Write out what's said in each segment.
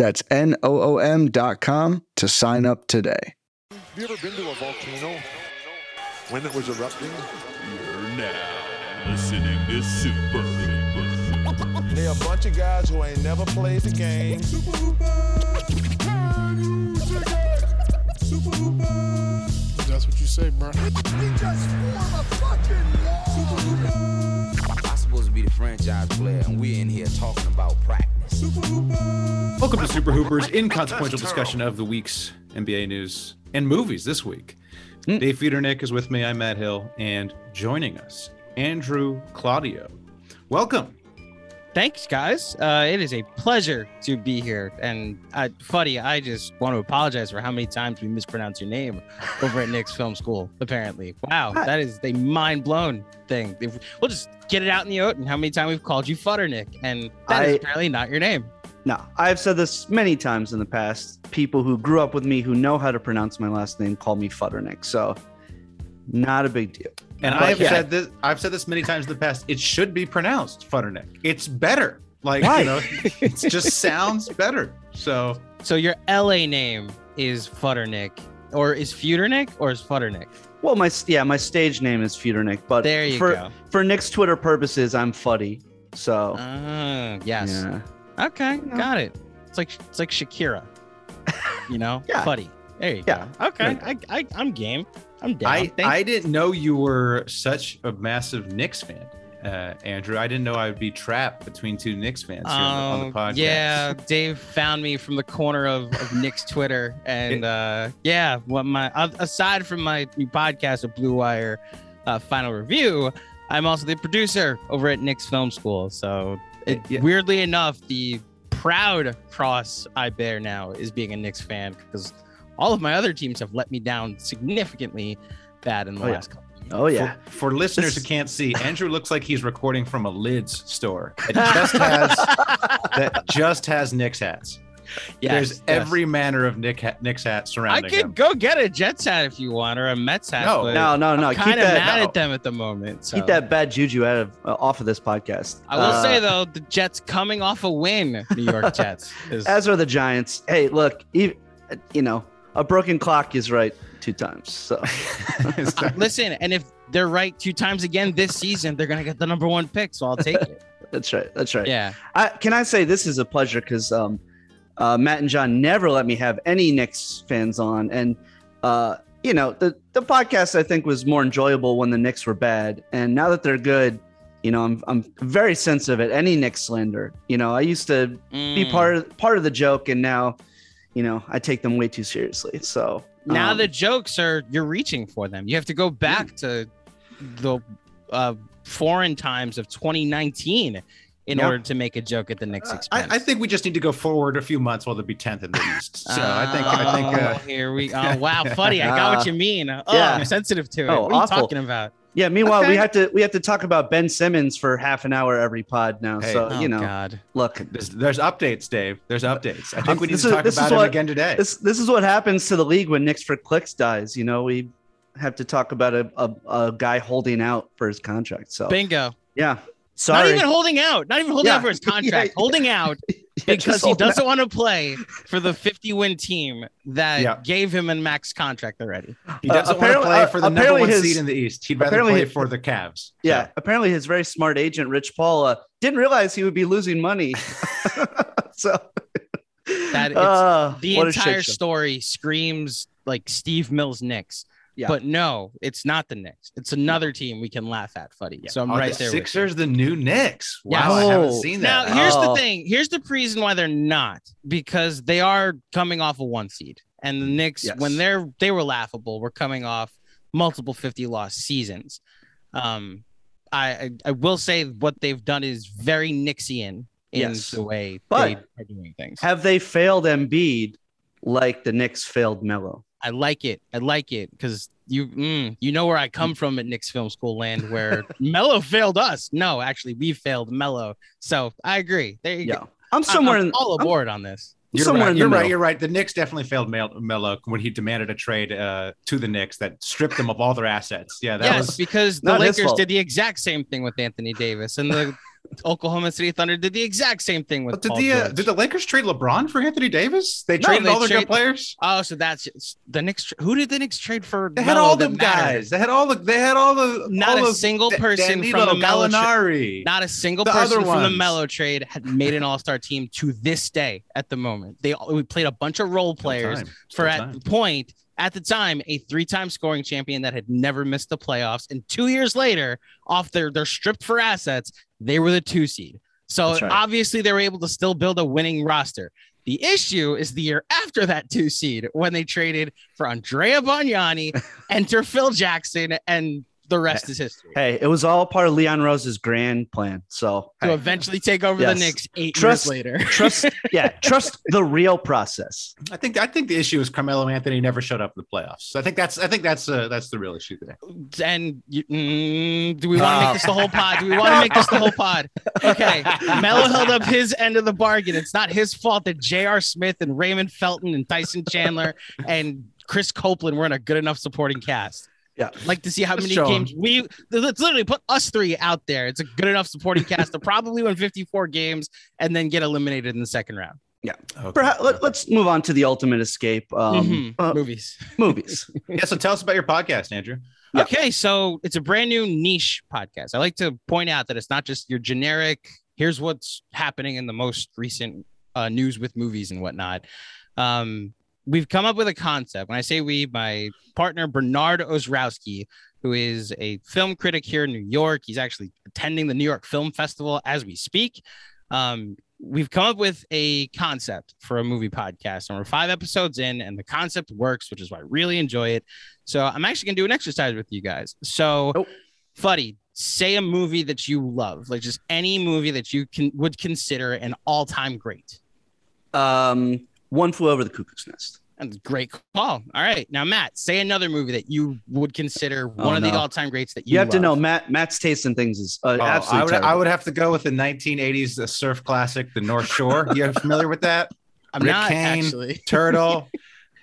That's N O O M.com to sign up today. Have you ever been to a volcano when it was erupting? You're now listening to Super Hoopers. They're a bunch of guys who ain't never played the game. Super Hooper. That's what you say, bro. I'm supposed to be the franchise player, and we're in here talking about practice. Welcome to Super Hoopers, inconsequential discussion of the week's NBA news and movies this week. Hmm. Dave Feudernick is with me. I'm Matt Hill, and joining us, Andrew Claudio. Welcome. Thanks, guys. Uh, it is a pleasure to be here. And uh, Fuddy, I just want to apologize for how many times we mispronounce your name over at Knicks Film School. Apparently, wow, that is a mind blown thing. We'll just get it out in the open. How many times we've called you Futter Nick, and that is I- apparently not your name. No, I've said this many times in the past. People who grew up with me who know how to pronounce my last name call me Futternick. So, not a big deal. And But I have yeah. said this. I've said this many times in the past. It should be pronounced Futternick. It's better. Like Why? you know, it just sounds better. So So your LA name is Futternick, or is Feudernick, or is Futternick? Well, my yeah, my stage name is Feudernick, but There you for go. for Knicks Twitter purposes, I'm Fuddy. So, Ah, yes. yeah. Okay, know. got it. It's like it's like Shakira. You know, Yeah. Fuddy. There you Yeah. go. Okay, There I, I I'm game. I'm down. I Thank- I didn't know you were such a massive Knicks fan, uh, Andrew. I didn't know I would be trapped between two Knicks fans here on the, on the Oh, podcast. Yeah, Dave found me from the corner of, of Knicks Twitter, and uh, yeah, what my uh, aside from my podcast, of Blue Wire uh, Final Review, I'm also the producer over at Knicks Film School. So, it, Yeah. weirdly enough, the proud cross I bear now is being a Knicks fan because all of my other teams have let me down significantly bad in the Oh, yeah. last couple. of years. Oh yeah. For, for listeners who can't see, Andrew looks like he's recording from a lids store. It just has that just has Knicks hats. Yes, There's yes. every manner of Nick ha- Knicks hat I surrounding could him. go get a Jets hat if you want, or a Mets hat. No, No, no, no. I'm Keep kind of that mad no. at them at the moment. So. keep that bad juju out of uh, off of this podcast. I will Uh, say though, the Jets coming off a win, New York Jets. Is, as are the Giants. Hey, look, e- you know, a broken clock is right two times. So, listen, and if they're right two times again this season, they're gonna get the number one pick. So I'll take it. that's right. That's right. yeah. I, can I say this is a pleasure because um, uh, Matt and John never let me have any Knicks fans on, and uh, you know the the podcast I think was more enjoyable when the Knicks were bad, and now that they're good, you know I'm I'm very sensitive at any Knicks slander. You know I used to be Mm. part of part of the joke, and now, you know I take them way too seriously. So Now um, the jokes are you're reaching for them. You have to go back to the uh, foreign times of 2019 in Yeah. order to make a joke at the Knicks Uh, expense. I, I think we just need to go forward a few months while they'll be tenth in the East. So I think I think Oh, uh, here we. Oh wow, funny. I got what you mean. Oh, yeah. I'm sensitive to it. Oh, what are you talking about? Yeah. Meanwhile, we have to we have to talk about Ben Simmons for half an hour every pod now. Hey. so Oh you know, God. look, there's, there's updates, Dave. There's uh, updates. I think we need this to is- talk this is about him what- again today. this this is what happens to the league when Knicks for clicks dies. You know, we have to talk about a, a, a guy holding out for his contract. So Bingo. yeah, sorry. Not even holding out. Not even holding Yeah. out for his contract. Yeah. Holding out because just he doesn't out. want to play for the 50 win team that Yeah. gave him a max contract already. he doesn't want to play uh, for the number apparently one his- seed in the East. He'd rather play his- for the Cavs. Yeah, So, apparently his very smart agent Rich Paul uh, didn't realize he would be losing money. so That it's, uh, the what a shit entire story screams like Steve Mills Knicks. Yeah. But no, it's not the Knicks. It's another team we can laugh at, Fuddy. So I'm Are right the there. with you. Sixers, the new Knicks. Wow, Yes. I haven't Oh. seen that? Now, that. here's the Oh. thing. Here's the reason why they're not because they are coming off a one seed, and the Knicks, Yes. when they're they were laughable, were coming off multiple 50 loss seasons. Um, I, I I will say what they've done is very Knicksian in Yes. the way But- they are doing things. Have they failed Embiid like the Knicks failed Melo. I like it. I like it because you mm, you know where I come from at Knicks Film School land, where Melo failed us. No, actually, we failed Melo. So I agree. There you Yeah, go. I'm somewhere I'm in all I'm aboard on this. You're somewhere right. You're right. You're right. The Knicks definitely failed Mel- Melo when he demanded a trade uh, to the Knicks that stripped them of all their assets. Yeah, that yes, was. because the Lakers did the exact same thing with Anthony Davis, and the Oklahoma City Thunder did the exact same thing with But did Paul the uh, did the Lakers trade LeBron for Anthony Davis? They No, traded they all their trade- good players. Oh, so that's the Knicks. Who did the Knicks trade for? They had Melo all mattered? guys. They had all the. They had all the. Not all a single person Danilo, from the Melo tra- Not a single The person from the. Melo trade had made an All Star team to this day. At the moment, they we played a bunch of role players time. for Still at the point at the time a three-time scoring champion that had never missed the playoffs, and two years later, off their they're stripped for assets, they were the two seed. So right. obviously they were able to still build a winning roster. The issue is the year after that two seed when they traded for Andrea Bargnani, enter Phil Jackson, and the rest is history. Hey, it was all part of Leon Rose's grand plan. So To hey, eventually take over Yes. the Knicks eight Trust- years later. trust, yeah, trust the real process. I think. I think the issue is Carmelo Anthony never showed up in the playoffs. So I think that's. I think that's. Uh, that's the real issue there. and you, mm, do we want to make this the whole pod? Do we want to make this the whole pod? Okay, Melo held up his end of the bargain. It's not his fault that J.R. Smith and Raymond Felton and Tyson Chandler and Chris Copeland weren't a good enough supporting cast. Yeah. like to see how Let's many show 'em. games we let's literally put us three out there. It's a good enough supporting cast to probably win 54 games and then get eliminated in the second round. Okay. Perhaps, let, us move on to the ultimate escape um, Mhm. uh, Movies. movies. Yeah. So tell us about your podcast, Andrew. Yeah. Okay, so it's a brand new niche podcast. I like to point out that it's not just your generic, here's what's happening in the most recent uh, news with movies and whatnot. Um, we've come up with a concept. When I say we, my partner Bernard Ozrowski, who is a film critic here in New York, he's actually attending the New York Film Festival as we speak. Um, we've come up with a concept for a movie podcast, and we're five episodes in, and the concept works, which is why I really enjoy it. So I'm actually gonna do an exercise with you guys. So, Oh. Fuddy, say a movie that you love, like just any movie that you can would consider an all-time great. Um, one flew over the cuckoo's nest. And great call. All right, now Matt, say another movie that you would consider one Oh, of the all-time greats that you, You, have to know Matt. Matt's taste in things is uh, Oh, I absolutely would. I would have to go with the 1980s uh, surf classic, The North Shore. You're familiar with that? I'm Rick not Kane. actually. Turtle.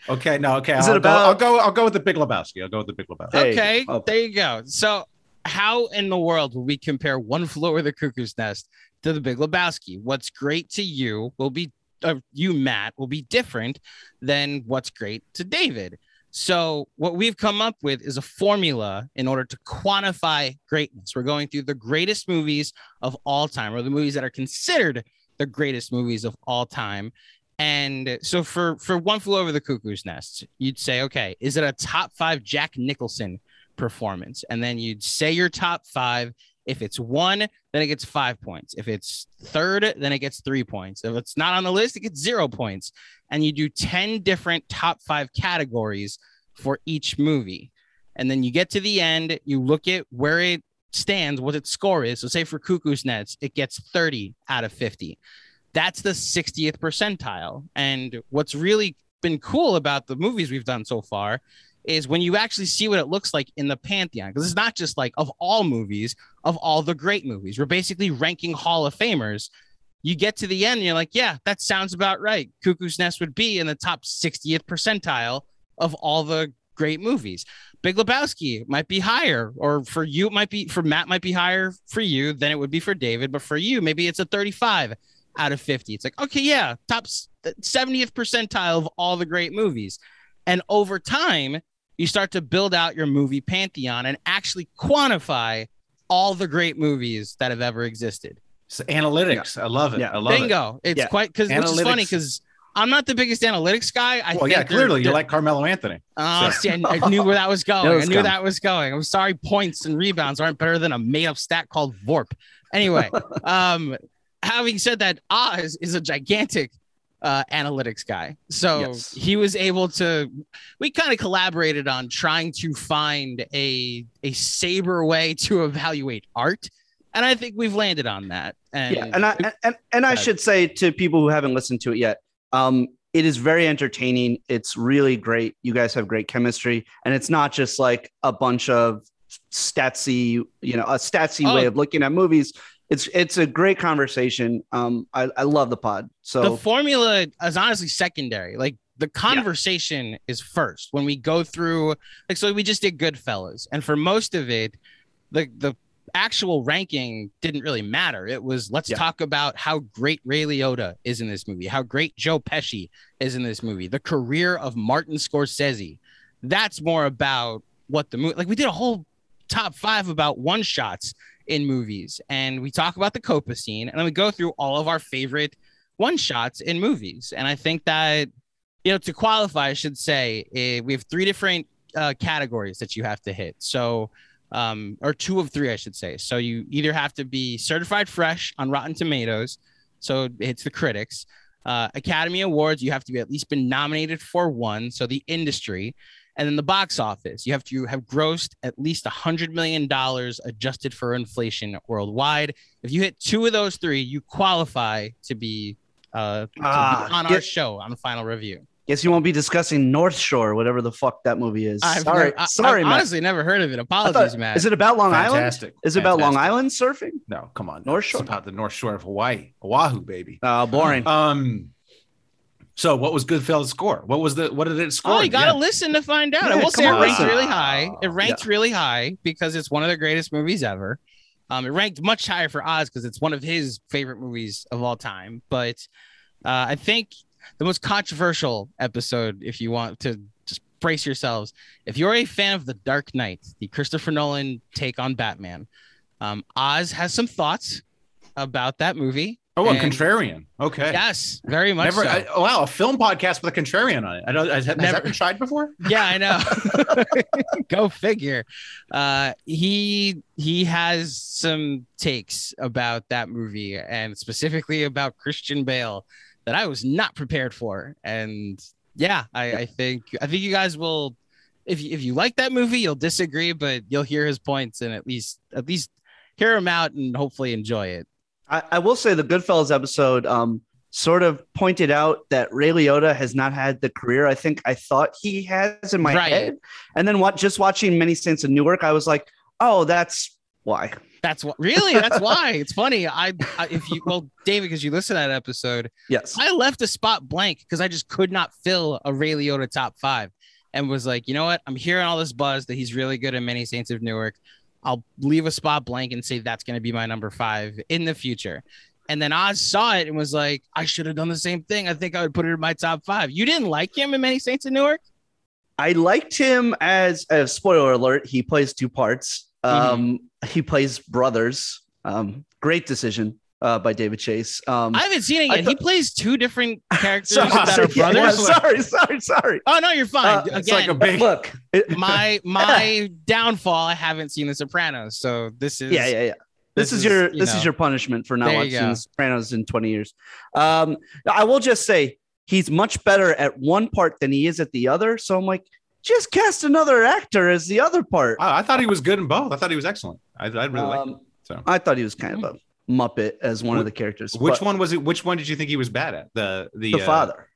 Okay. No. Okay. Is I'll it go, about- I'll go. I'll go with the Big Lebowski. I'll go with the Big Lebowski. Hey, okay, oh. there you go. So, how in the world will we compare One Flew Over the Cuckoo's Nest to The Big Lebowski? What's great to you will be, uh, you Matt, will be different than what's great to David. So, what we've come up with is a formula in order to quantify greatness. We're going through the greatest movies of all time, or the movies that are considered the greatest movies of all time. And so for for One Flew Over the Cuckoo's Nest, you'd say, okay, is it a top five Jack Nicholson performance? And then you'd say your top five. If it's one, then it gets five points. If it's third, then it gets three points. If it's not on the list, it gets zero points. And you do 10 different top five categories for each movie. And then you get to the end, you look at where it stands, what its score is. So, say for Cuckoo's Nest, it gets 30 out of 50 that's the 60th percentile. And what's really been cool about the movies we've done so far is when you actually see what it looks like in the pantheon, because it's not just like of all movies, of all the great movies. We're basically ranking Hall of Famers. You get to the end, and you're like, yeah, that sounds about right. Cuckoo's Nest would be in the top 60th percentile of all the great movies. Big Lebowski might be higher, or for you, it might be for Matt, might be higher for you than it would be for David, but for you, maybe it's a 35 out of 50. It's like, okay, yeah, top 70th uh, percentile of all the great movies. And over time, you start to build out your movie pantheon and actually quantify all the great movies that have ever existed. So analytics. I love it. Yeah. I love it. Bingo. It's Yeah. quite because which is funny because I'm not the biggest analytics guy. I well, think yeah, clearly you like Carmelo Anthony. Oh, so. see, I, I knew where that was going. that was I knew coming. that was going. I'm sorry, points and rebounds aren't better than a made-up stat called VORP. Anyway, um, having said that, Oz is a gigantic uh, analytics guy, so Yes. he was able to. We kind of collaborated on trying to find a a saber way to evaluate art, and I think we've landed on that. And yeah, and I and, and, I should say to people who haven't listened to it yet, um, it is very entertaining. It's really great. You guys have great chemistry, and it's not just like a bunch of statsy, you know, a statsy Oh. way of looking at movies. It's it's a great conversation. Um, I, I love the pod. So the formula is honestly secondary. Like the conversation is first when we go through like so we just did Goodfellas, and for most of it, the the actual ranking didn't really matter. It was let's Yeah. talk about how great Ray Liotta is in this movie, how great Joe Pesci is in this movie, the career of Martin Scorsese. That's more about what the movie like we did a whole top five about one shots in movies and we talk about the copa scene and then we go through all of our favorite one shots in movies. And i think that you know to qualify i should say eh, we have three different uh, categories that you have to hit. So um, or two of three i should say. So you either have to be certified fresh on rotten tomatoes so it's the critics uh, academy awards you have to be at least been nominated for one so the industry and then the box office, you have to have grossed at least a hundred million dollars adjusted for inflation worldwide. If you hit two of those three, you qualify to be, uh, to be Ah, on our yeah. show on the final review. guess you won't be discussing North Shore, whatever the fuck that movie is. I've sorry, never- I- sorry, I've Matt. honestly never heard of it. Apologies, thought- Matt. Is it about Long Island? Fantastic. Is it about Long Island surfing? No, come on. North Shore. It's Shore. about the North Shore of Hawaii, Oahu, baby. Uh, boring. Um. So, what was Goodfellas' score? What was the? What did it score? Oh, you gotta Yeah. listen to find out. Yeah, I will say it come ranked really high. It ranked really high because it's one of the greatest movies ever. Um, it ranked much higher for Oz because it's one of his favorite movies of all time. But uh, I think the most controversial episode, if you want to just brace yourselves, if you're a fan of The Dark Knight, the Christopher Nolan take on Batman, um, Oz has some thoughts about that movie. Oh, a And- contrarian. Okay. Yes, very much Never. so. I, oh, wow, a film podcast with a contrarian on it. I don't. Has, has Never. that been tried before? yeah i know go figure uh he he has some takes about that movie and specifically about christian bale that i was not prepared for and yeah i i think i think you guys will if you, if you like that movie you'll disagree but you'll hear his points and at least at least hear him out and hopefully enjoy it I, I will say the Goodfellas episode um, sort of pointed out that Ray Liotta has not had the career I think I thought he has in my Right. head. And then what just watching Many Saints of Newark, I was like, oh, that's why. that's what really that's why it's funny I, I if you well david because you listen to that episode Yes. I left a spot blank because I just could not fill a Ray Liotta top five and was like, you know what? I'm hearing all this buzz that he's really good at Many Saints of Newark. I'll leave a spot blank and say that's going to be my number five in the future. And then Oz saw it and was like, I should have done the same thing. I think I would put it in my top five. You didn't like him in Many Saints in Newark? I liked him as a spoiler alert. He plays two parts. Um, He plays brothers. Um, great decision uh, by David Chase. Um, I haven't seen it I yet. he plays two different characters sorry, that are yeah, brothers. sorry, sorry, sorry. Oh no, you're fine. Uh, Again, it's like a big- Look, it- my my downfall. I haven't seen The Sopranos, so this is yeah, yeah, yeah. This, this is, is, your you this know. is your punishment for not watching. The Sopranos in 20 years. Um, I will just say he's much better at one part than he is at the other. So I'm like, just cast another actor as the other part. Wow, I thought he was good in both. I thought he was excellent. I, I really liked Um, him. So, I thought he was kind of a muppet as one of the characters. which but one was it? Which one did you think he was bad at? The the, The uh, father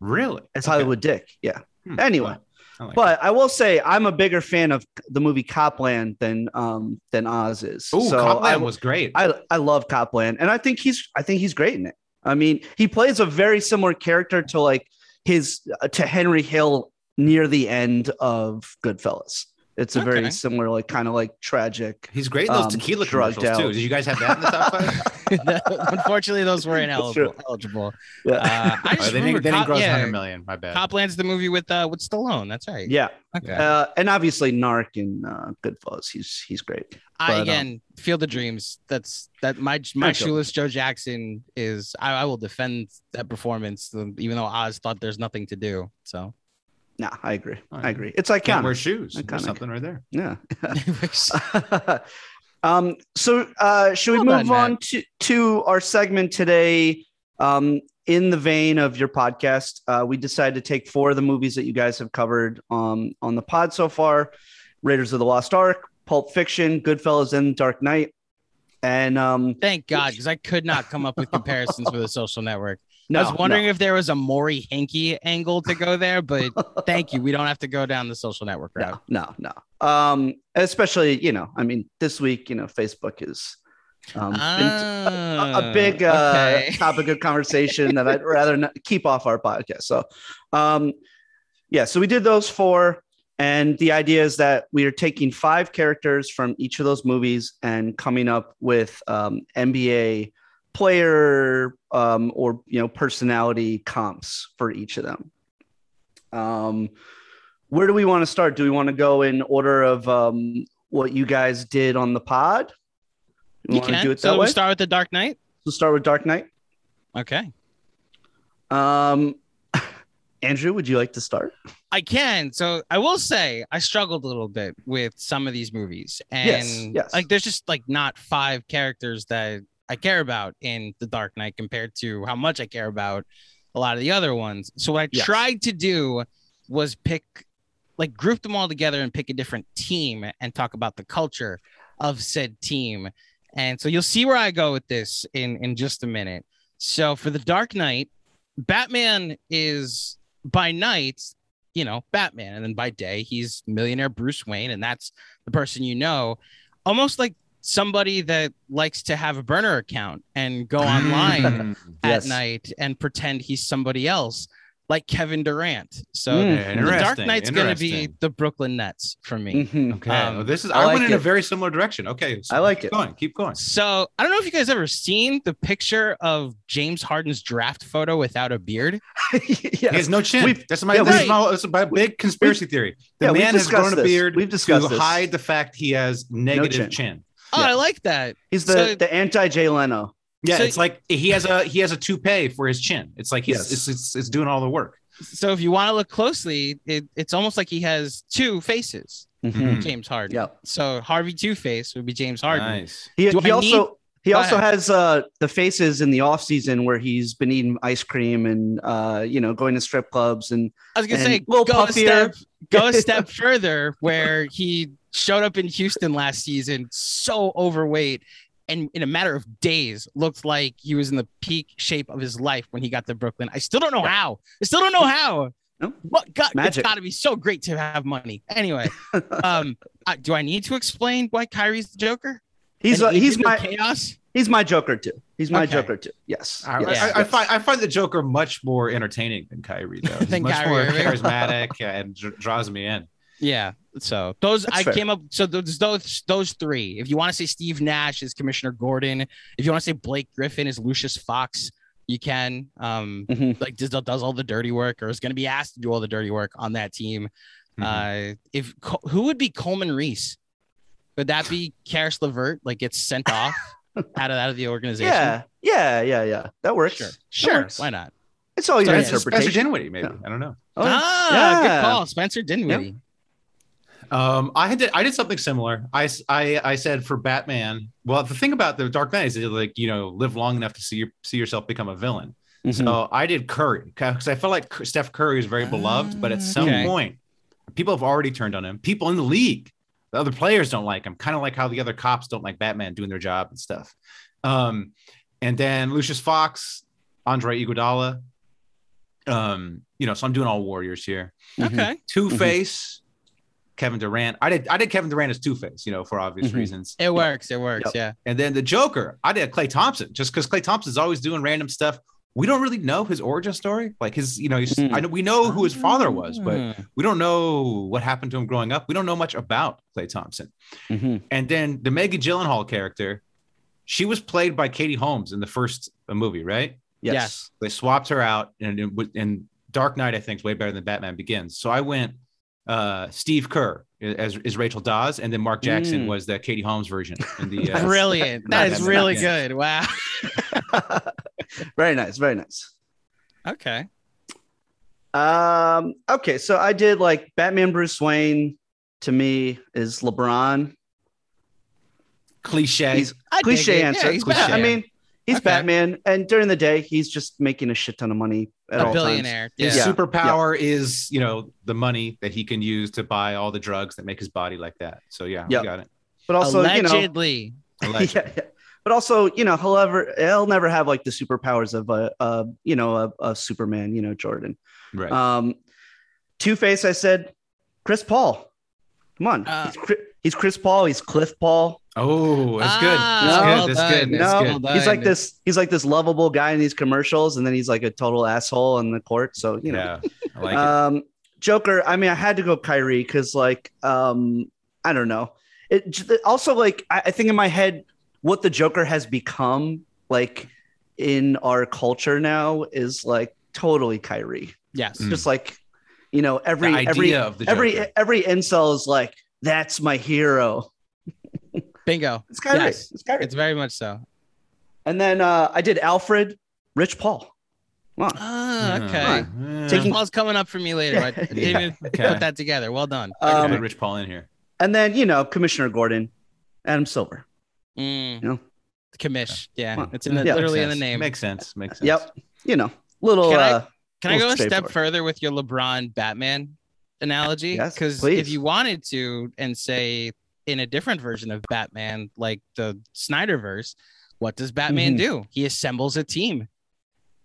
Really? as Okay. Hollywood Dick. Yeah. Hmm, Anyway. I like But I will say I'm a bigger fan of the movie Copland than um than Oz is. Oh, so Copland I, was great. I I love Copland, and I think he's I think he's great in it. I mean, he plays a very similar character to like his uh, to Henry Hill near the end of Goodfellas. It's a Okay. very similar, like kind of like tragic. He's great in those um, tequila drugged commercials too. Did you guys have that in the top five? Unfortunately, those were ineligible. true. eligible. Yeah, Uh, I Oh, just they remember didn't, they didn't Cop- gross yeah, 100 million. My bad. Copland's the movie with uh with Stallone. That's right. yeah. Okay. Uh, and obviously Narc in uh, Goodfellas. He's he's great. I but, um, again Field of Dreams. That's that my my shoeless Joe Jackson is. I, I will defend that performance, um, even though Oz thought there's nothing to do. So Nah, I agree. Oh, I agree. It's Can't wear shoes. Iconic. something right there. Yeah. um, so uh, should we Well move done, on to, to our segment today? Um, in the vein of your podcast, uh, we decided to take four of the movies that you guys have covered um, on the pod so far Raiders of the Lost Ark, Pulp Fiction, Goodfellas, and Dark Knight. And um, thank God, because I could not come up with comparisons for the Social Network. No, I was wondering no. if there was a Maury Hinky angle to go there, but thank you. We don't have to go down the social network route. No, no, no. Um, especially, you know, I mean, this week, you know, Facebook is um, a, a big uh, Ah, okay. topic of conversation that I'd rather not keep off our podcast. So, um, yeah, so we did those four. And the idea is that we are taking five characters from each of those movies and coming up with um, NBA player um, or you know personality comps for each of them. Um, where do we want to start? Do we want to go in order of um, what you guys did on the pod? You can. do it that so way? we'll start with the Dark Knight. We'll start with Dark Knight. Okay. Um, Andrew, would you like to start? I can. So I will say I struggled a little bit with some of these movies. And Yes, yes. like there's just like not five characters that I care about in The Dark Knight compared to how much I care about a lot of the other ones. So what I Yes. tried to do was pick like group them all together and pick a different team and talk about the culture of said team. And so you'll see where I go with this in in just a minute. So for the Dark Knight, Batman is by night, you know, Batman, and then by day he's millionaire Bruce Wayne, and that's the person you know, almost like somebody that likes to have a burner account and go online Mm. at Yes. night and pretend he's somebody else, like Kevin Durant. So Mm. the Dark Interesting, Knight's going to be the Brooklyn Nets for me. Mhm. Okay, Um, well, this is I I, like went in a very similar direction. Okay, so I like keep it. Going, keep going. So I don't know if you guys ever seen the picture of James Harden's draft photo without a beard. He has no chin. We've- that's my, yeah, this we've- is my, this is my big conspiracy theory. The yeah, man has grown discussed a beard We've to this. hide the fact he has negative chin. chin. Oh, Yeah. I like that. He's the, So- the anti Jay Leno. Yeah, So- it's like he has a he has a toupee for his chin. It's like he's Yes. it's, it's it's doing all the work. So if you want to look closely, it, it's almost like he has two faces. Mhm. James Harden. Yeah. So Harvey Two Face would be James Harden. Nice. He, he I also he also has uh, the faces in the off season where he's been eating ice cream and uh, you know going to strip clubs and I was gonna And say little go a puffier. Go a step further where he showed up in Houston last season so overweight and in a matter of days looked like he was in the peak shape of his life when he got to Brooklyn. I still don't know how. I still don't know how. No. What God, Magic. it's got to be so great to have money. Anyway, um, I, do I need to explain why Kyrie's the Joker? he's uh, he's my chaos. He's my Joker too. He's my Okay. Joker too. Yes. I, yes, I, I yes. find I find the Joker much more entertaining than Kyrie though. He's Than much Kyrie more charismatic and dr- draws me in. Yeah. So those That's I fair. came up. So those those those three. If you want to say Steve Nash is Commissioner Gordon, if you want to say Blake Griffin is Lucius Fox, you can. Um, Mhm. like does does all the dirty work or is going to be asked to do all the dirty work on that team. Mhm. Uh, if who would be Coleman Reese? Would that be Caris LeVert? Like gets sent off out of out of the organization? Yeah. Yeah. Yeah. Yeah. That works. sure, That sure. works. Why not? It's all your So, yeah, Spencer, Spencer. Dinwiddie, maybe Yeah. I don't know. Oh, ah, yeah. good call, Spencer Dinwiddie. Um, I had to, I did something similar. I, I I said for Batman. Well, the thing about the Dark Knight is that, like you know live long enough to see your, see yourself become a villain. Mhm. So I did Curry because I felt like Steph Curry is very beloved, but at some Okay. point, people have already turned on him. People in the league, the other players don't like him. Kind of like how the other cops don't like Batman doing their job and stuff. Um, and then Lucius Fox, Andre Iguodala. Um, you know, so I'm doing all Warriors here. Okay. Two Face, Kevin Durant. I did I did Kevin Durant as Two Face, you know, for obvious Mhm. reasons. It works. It works. Yep. Yeah. And then the Joker, I did Klay Thompson, just because Klay Thompson's always doing random stuff. We don't really know his origin story. Like his, you know, he's, Mhm. I know we know who his father was, but Ah. we don't know what happened to him growing up. We don't know much about Klay Thompson. Mhm. And then the Maggie Gyllenhaal character, she was played by Katie Holmes in the first uh, movie, right? Yes. Yes. They swapped her out, and it would- and Dark Knight, I think, is way better than Batman Begins. So I went uh, Steve Kerr as is Rachel Dawes, and then Mark Jackson Mm. was the Katie Holmes version in the. Uh, Brilliant. That is really Begins. good. Wow. very nice. Very nice. Okay. Um, okay, so I did like Batman Bruce Wayne to me is LeBron. cliche. He's I cliche it. Yeah, answer. he's But, I mean, he's Okay. Batman, and during the day, he's just making a shit ton of money at a all billionaire. Yeah. His Yeah. superpower is, you know, the money that he can use to buy all the drugs that make his body like that. So yeah, Yep. we got it. But also, you know, Allegedly. Yeah, yeah. But also you know he'll ever he'll never have like the superpowers of a, a you know a, a Superman. You know Jordan. Right. Um, Two Face. I said Chris Paul. Come on, Uh, he's, Chri- he's Chris Paul. He's Cliff Paul. oh, that's good. Ah, That's good. That's done. good. No, That's Well good. he's like this. He's like this lovable guy in these commercials, and then he's like a total asshole in the court. So you know, Yeah, I like it. um, Joker. I mean, I had to go Kyrie because, like, um, I don't know. It also like I, I think in my head what the Joker has become like in our culture now is like totally Kyrie. Yes. Mm. Just like you know, every The idea every of the every every incel is like that's my hero. Bingo. It's Kyrie. Yes. It's Kyrie. It's very much so. and then uh, I did Alfred, Rich Paul. Come on. Ah, Hmm. okay. Yeah. Taking- Paul's coming up for me later. I didn't Yeah. even Okay. put that together. Well done. I can Um, put Rich Paul in here. And then you know, Commissioner Gordon, Adam Silver. Mm. You know? Commish. Yeah. Well, It's in the, yeah. literally in the name. Makes sense. Makes sense. Yep. You know, little. Can I- uh, Can I go a step further with your LeBron Batman analogy? Yes, Because please. if you wanted to, and say in a different version of Batman, like the Snyderverse, what does Batman Mhm. do? He assembles a team.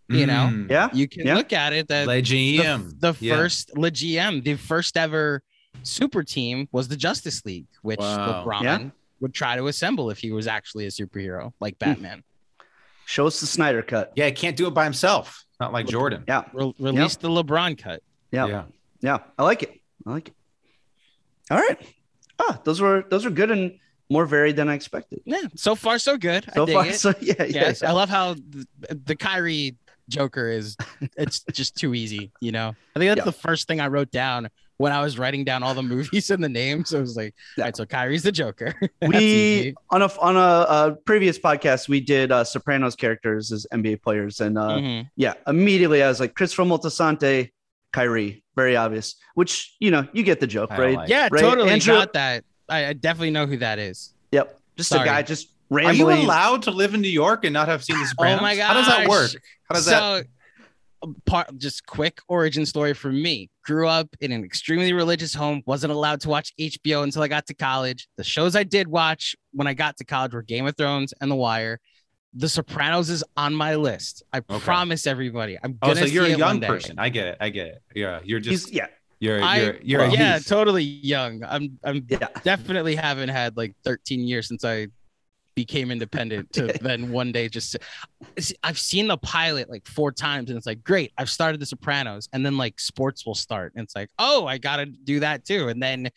You know? Mm. yeah. You can Yeah. look at it that Le the, GM. the Yeah. first Le GM, the first ever super team was the Justice League, which Wow. LeBron Yeah. Would try to assemble if he was actually a superhero like Hmm. Batman. Show us the Snyder cut. Yeah, he can't do it by himself. Not like Jordan. Yeah. Re- release the LeBron cut. Yeah. Yeah. Yeah. I like it. I like it. All right. Ah, those were those were good and more varied than I expected. Yeah, so far so good. So I dig far, it. so yeah, yeah. yes, I love how the, the Kyrie Joker is. It's just too easy, you know. I think that's Yeah. the first thing I wrote down when I was writing down all the movies and the names. I was like, Yeah. all right, so Kyrie's the Joker. We on a on a, a previous podcast we did uh, Sopranos characters as NBA players, and uh, Mhm. yeah, immediately I was like Christopher Moltisanti, Kyrie, very obvious. Which you know you get the joke, I right? like yeah, Right, totally Andrew- got that. I, I definitely know who that is. Yep, just Sorry. a guy just Are you allowed to live in New York and not have seen The Sopranos? Oh my god! How does that work? How does that? So, part just quick origin story for me. Grew up in an extremely religious home. Wasn't allowed to watch HBO until I got to college. The shows I did watch when I got to college were Game of Thrones and The Wire. The Sopranos is on my list. I Okay. promise everybody. I'm Oh, gonna so you're see a it one young day. person. I get it. I get it. Yeah, you're He's just yeah, you're you're you're a yeah, youth. totally young. I'm I'm yeah. definitely haven't had like 13 years since I became independent to then one day just I've seen the pilot like four times and it's like great I've started the Sopranos and then like sports will start and it's like oh I gotta do that too and then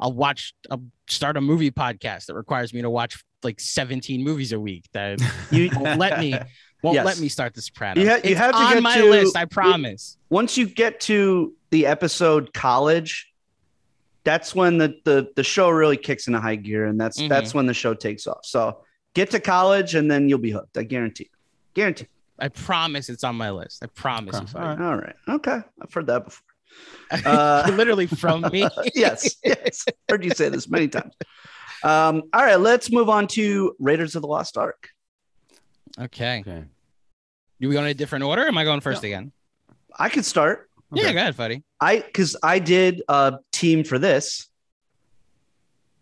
I'll watch I'll start a movie podcast that requires me to watch like 17 movies a week that You won't let me won't Yes. let me start the Sopranos. You ha- you have to on get my to- list. I promise. once you get to the episode college, that's when the the, the show really kicks into high gear, and that's Mhm. that's when the show takes off. So get to college, and then you'll be hooked. I guarantee. Guarantee. I promise it's on my list. I promise Okay. you. Fuddy. All right. Okay. I've heard that before. Uh, Literally from me. yes. Yes. Heard you say this many times. Um, all right. Let's move on to Raiders of the Lost Ark. Okay. Okay. Do we go in a different order? Or am I going first again? I could start. Yeah, go ahead, Fuddy. I because I did a team for this.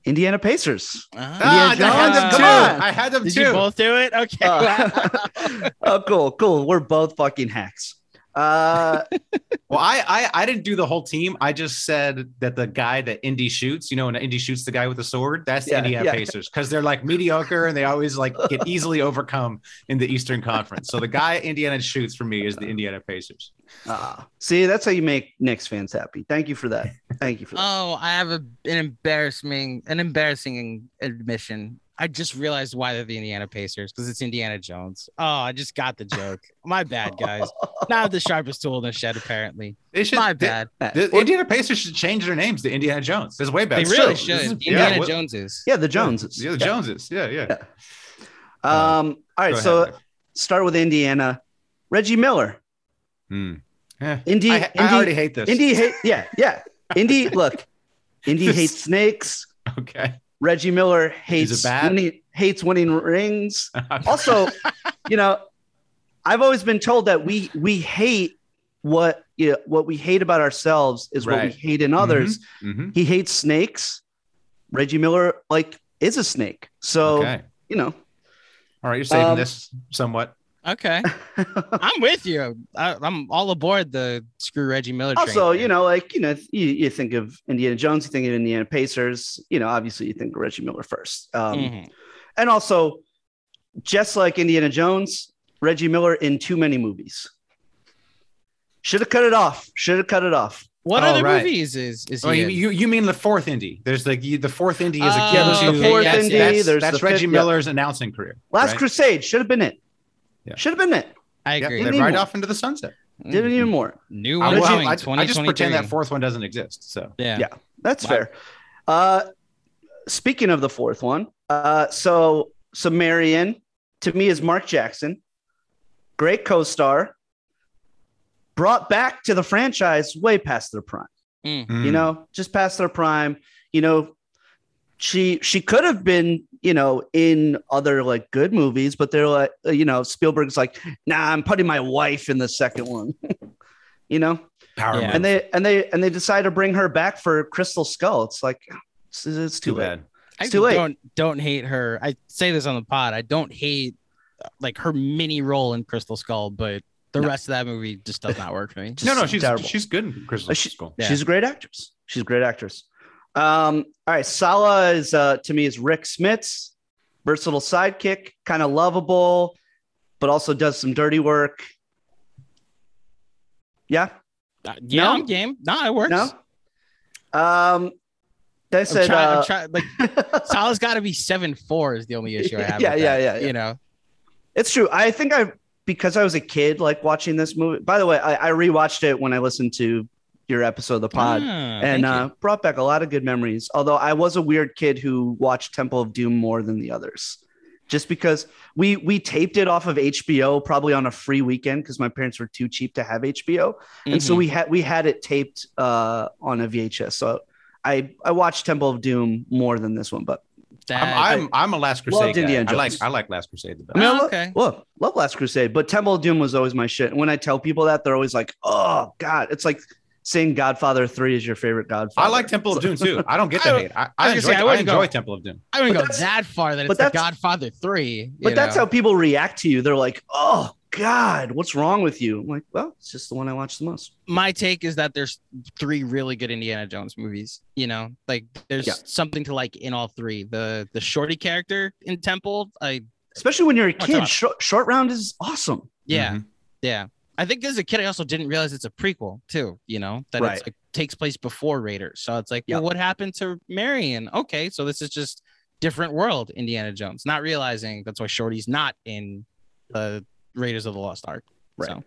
Indiana Pacers. Ah, Indiana I had them too. come on. I had them Did too. you both do it? Okay. Uh, oh, cool, cool. We're both fucking hacks. Uh, Well, I, I I didn't do the whole team. I just said that the guy that Indy shoots, you know, and Indy shoots the guy with the sword, that's the Yeah, Indiana yeah. Pacers because they're like mediocre and they always like get easily overcome in the Eastern Conference. So the guy Indiana shoots for me is the Indiana Pacers. ah, see, that's how you make Knicks fans happy. Thank you for that. Thank you for that. oh, I have a, an embarrassing, an embarrassing admission. I just realized why they're the Indiana Pacers because it's Indiana Jones. Oh, I just got the joke. My bad, guys. Not the sharpest tool in the shed, apparently. They should. My bad. The, Indiana Pacers should change their names to Indiana Jones. This is way They better. really Still, should. is- Indiana what- Joneses. yeah, the Joneses. Yeah, the Joneses. Yeah, yeah. Yeah. Um, all right, Go so ahead. start with Indiana. Reggie Miller. Hmm. Eh, Indy. I, Indy, already hate this. Indy hate. Yeah, yeah. Indy. Look, Indy hates snakes. Okay. Reggie Miller hates winning, hates winning rings. Also, you know, I've always been told that we we hate what you know, what we hate about ourselves is what we hate in others. Mhm. He hates snakes. Reggie Miller like is a snake. So Okay. you know, All right, you're saving Um, this somewhat. Okay, I'm with you. I, I'm all aboard the screw Reggie Miller. train also, here. you know, like you know, you, you think of Indiana Jones, you think of Indiana Pacers. You know, obviously, you think of Reggie Miller first. Um, Mhm. And also, just like Indiana Jones, Reggie Miller in too many movies. Should have cut it off. Should have cut it off. What Oh, other right. movies is is Oh, he you, in? you you mean the fourth indie? There's like you- the fourth indie is Oh, akin Yeah, there's to the okay, fourth yes, indie. That's, there's that's the Reggie fifth, yeah. Miller's announcing career. Last right? Crusade should have been it. Yeah. Should have been it. I agree. Didn't then right off into the sunset. Didn't even more. New one well, coming. I, I just pretend that fourth one doesn't exist. So Yeah. Yeah. That's Wow. fair. Uh, speaking of the fourth one, uh, so so Marion to me is Mark Jackson, great co-star, brought back to the franchise way past their prime. mm. You know, just past their prime. You know, she she could have been you know in other like good movies, but they're like uh, you know Spielberg's like, nah, I'm putting my wife in the second one. you know, power Yeah. and they and they and they decide to bring her back for Crystal Skull. It's like it's, it's too, too late. bad. I It's too late. don't don't hate her. I say this on the pod. I don't hate uh, like her mini role in Crystal Skull, but the No. rest of that movie just does not work for me. Just no, no, she's terrible. she's good in Crystal Uh, she- Skull. Yeah. She's a great actress. She's a great actress. Um, all right, Sallah is uh, to me is Rick Smits, versatile sidekick, kind of lovable, but also does some dirty work. Yeah, Uh, yeah, No? I'm game. No, it works. no. Um, I'm said, trying, uh, I'm trying, like Sallah's got to be seven four is the only issue I have. Yeah, yeah, yeah, yeah. You know, It's true. I think I because I was a kid like watching this movie. By the way, I, I rewatched it when I listened to your episode of the pod. Ah, and uh, brought back a lot of good memories. Although I was a weird kid who watched Temple of Doom more than the others, just because we we taped it off of HBO probably on a free weekend because my parents were too cheap to have HBO, and so Mhm. we had we had it taped uh, on a VHS. So I I watched Temple of Doom more than this one, but That- I'm, I'm I'm a Last Crusade Loved guy. Indiana I like Jones. I like Last Crusade the best. I mean, I Oh, okay. well, love Last Crusade, but Temple of Doom was always my shit. And when I tell people that, they're always like, "Oh God!" It's like saying Godfather Three is your favorite Godfather. I like Temple of Doom too. I don't get I- the hate. I, I I, enjoy, say, I I wouldn't enjoy go- Temple of Doom. I wouldn't But go that far that but it's the Godfather three. But you that's how people react to you. They're like, "Oh God, what's wrong with you?" I'm like, "Well, it's just the one I watch the most." my take is that there's three really good Indiana Jones movies. You know, like there's Yeah. something to like in all three. The the shorty character in Temple, I Especially when you're a kid, short, short round is awesome. yeah, Mhm. yeah. I think as a kid, I also didn't realize it's a prequel too. You know that Right. it's like takes place before Raiders, so it's like, Yeah. well, what happened to Marion? Okay, so this is just different world Indiana Jones. Not realizing that's why Shorty's not in the Raiders of the Lost Ark. Right. So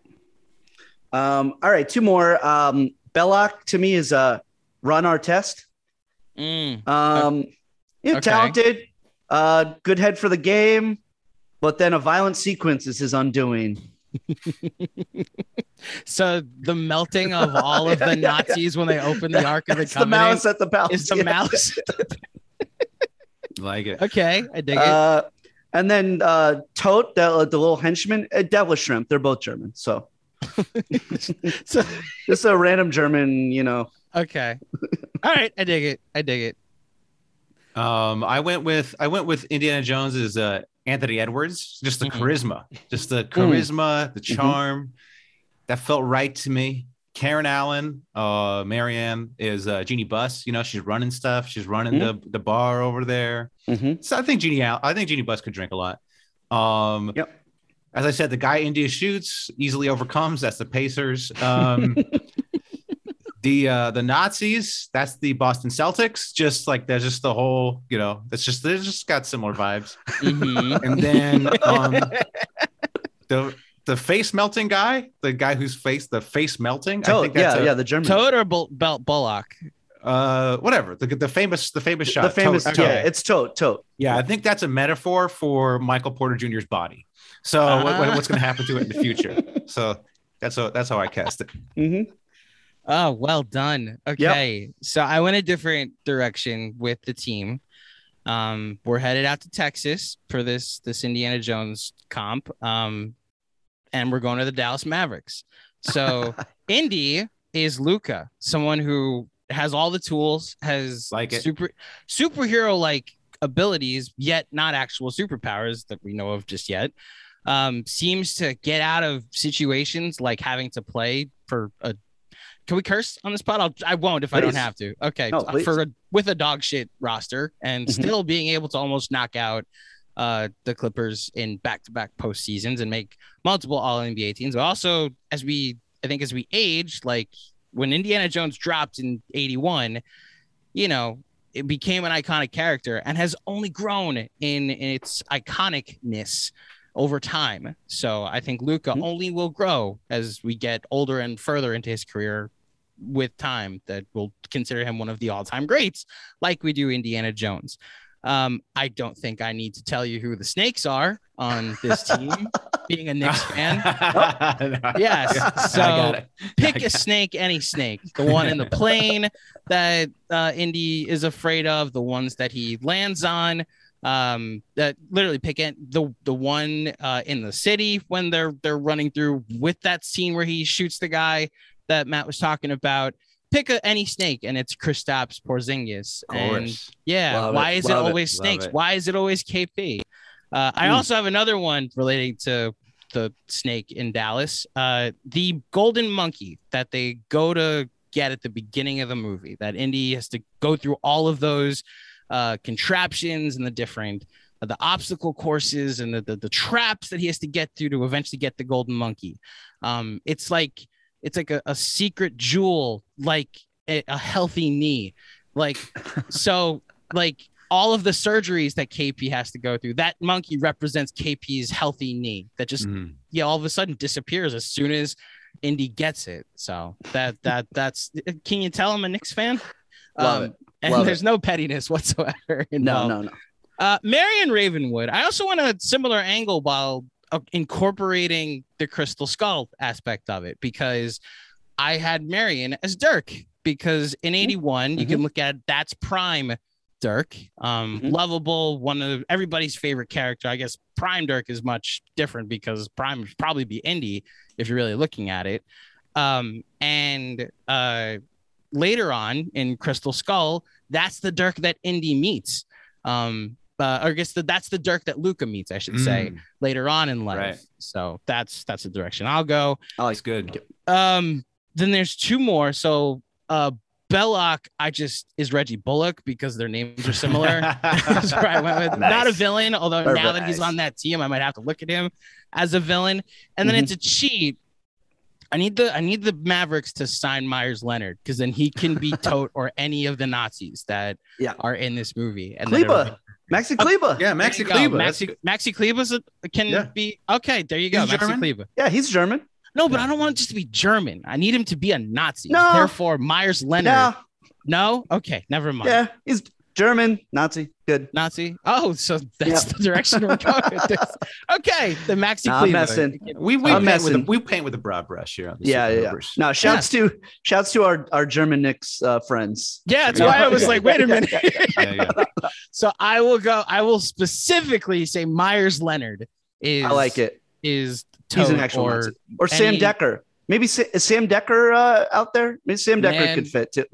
Um, all right, two more. Um, Belloq to me is uh, Ron Artest. mm, Um, you know, Okay. talented, uh, good head for the game, but then a violent sequence is his undoing. So the melting of all of Yeah, the yeah, yeah. Nazis when they open the Ark of the Covenant. the Covenant mouse at the palace. is the Yeah. mouse. Like it. okay, I dig it. Uh, and then uh, Toht, the, the little henchman, uh, Dennis Schröder. They're both German. So So- just a random German, you know. okay, all right, I dig it. I dig it. Um, I went with I went with Indiana Jones as uh, Anthony Edwards. Just the Mhm. charisma, just the charisma, the Mm-hmm. charm. That felt right to me. Karen Allen, uh, Marianne is uh, Jeanie Buss. You know, she's running stuff. She's running Mm-hmm. the the bar over there. Mhm. So I think Jeannie, I think Jeanie Buss could drink a lot. Um, Yep. As I said, the guy India shoots easily overcomes. That's the Pacers. Um, the uh, the Nazis. That's the Boston Celtics. Just like there's just the whole, you know, it's just they just got similar vibes. Mhm. And then um, the the face melting guy, the guy whose face the face melting. I think that's yeah, a- yeah, the German. Toad or Bull, Belt Bullock? uh whatever the, the famous the famous shot the famous, Toht, yeah, Toht. it's Toht, Toht. Yeah, I think that's a metaphor for Michael Porter Jr.'s body. So what- what- what's going to happen to it in the future? So that's how that's how I cast it. Mm-hmm. Oh, well done. Okay. So I went a different direction with the team. Um, we're headed out to Texas for this this Indiana Jones comp. Um, and we're going to the Dallas Mavericks. So Indy is Luka, someone who has all the tools, has Like it. super superhero like abilities, yet not actual superpowers that we know of just yet, um, seems to get out of situations like having to play for a. Can we curse on this pod? I'll, I won't if I don't have to. Okay, No, uh, for a, with a dog shit roster and Mhm. still being able to almost knock out uh, the Clippers in back-to-back postseasons and make multiple All NBA teams. But also, as we, I think, as we age, like when Indiana Jones dropped in '81, you know, it became an iconic character and has only grown in, in its iconicness over time. So I think Luka Mhm. only will grow as we get older and further into his career with time that will consider him one of the all-time greats like we do Indiana Jones. Um, I don't think I need to tell you who the snakes are on this team, being a Knicks fan. Yes. So I got it. pick a snake, any snake. The one in the plane that uh, Indy is afraid of, the ones that he lands on. Um, that literally pick it. The the one uh, in the city when they're they're running through with that scene where he shoots the guy that Matt was talking about. Pick a, any snake, and it's Kristaps Porzingis. And yeah, Love why it, is it love it, always love snakes? it. Why is it always KP? Uh, I Mm. also have another one relating to the snake in Dallas. Uh, the golden monkey that they go to get at the beginning of the movie. That Indy has to go through all of those uh, contraptions and the different uh, the obstacle courses and the, the the traps that he has to get through to eventually get the golden monkey. Um, it's like it's like a, a secret jewel, like a, a healthy knee, like so like all of the surgeries that KP has to go through. That monkey represents KP's healthy knee that just Mhm. yeah all of a sudden disappears as soon as Indy gets it. So that that that's can you tell I'm a Knicks fan? Love it. And Love there's no pettiness whatsoever. No, involved. no, no. Uh, Marion Ravenwood. I also want a similar angle while incorporating the Crystal Skull aspect of it because I had Marion as Dirk because in 81 you can look at that's prime Dirk, um, Mhm. lovable, one of everybody's favorite character. I guess prime Dirk is much different because prime would probably be Indy if you're really looking at it. Um, and uh, later on in Crystal Skull, that's the Dirk that Indy meets. Um, uh, or I guess the, that's the Dirk that Luka meets, I should say, Mm, later on in life. Right. So that's that's the direction I'll go. Oh, That's good. Um, then there's two more. So uh Belloq, I just is Reggie Bullock because their names are similar. That's where I went with. Not a villain, although Very now that he's on that team, I might have to look at him as a villain. And then Mhm. it's a cheat. I need the I need the Mavericks to sign Meyers Leonard because then he can be Toht or any of the Nazis that Yeah. are in this movie. And Kleber. It'll- Maxi Kleber. Yeah, Maxi you. Kleber. Maxi, good. Maxi Kleber's a, can Yeah. be okay. There you go, He's Maxi German? Kleber. Yeah, he's German. No, but Yeah. I don't want it just to be German. I need him to be a Nazi. No. Therefore, Meyers Leonard. Yeah, No. Okay. Never mind. yeah, he's German, Nazi. Good. Nazi. Oh, so that's the direction we're going with this. Okay. The Maxi Nah, I'm messing. We we I'm paint with a, we paint with a broad brush here. On the Yeah, yeah. yeah. Hoopers. No, shouts to shouts to our our German Knicks uh, friends. Yeah, that's Yeah. why I was like, wait a minute. Yeah, yeah. so I will go. I will specifically say Meyers Leonard is. I like it. Is He's an actual or Nazi. Or Sam any- Dekker. Maybe is Sam Dekker uh, out there? Maybe Sam Dekker Man. could fit too.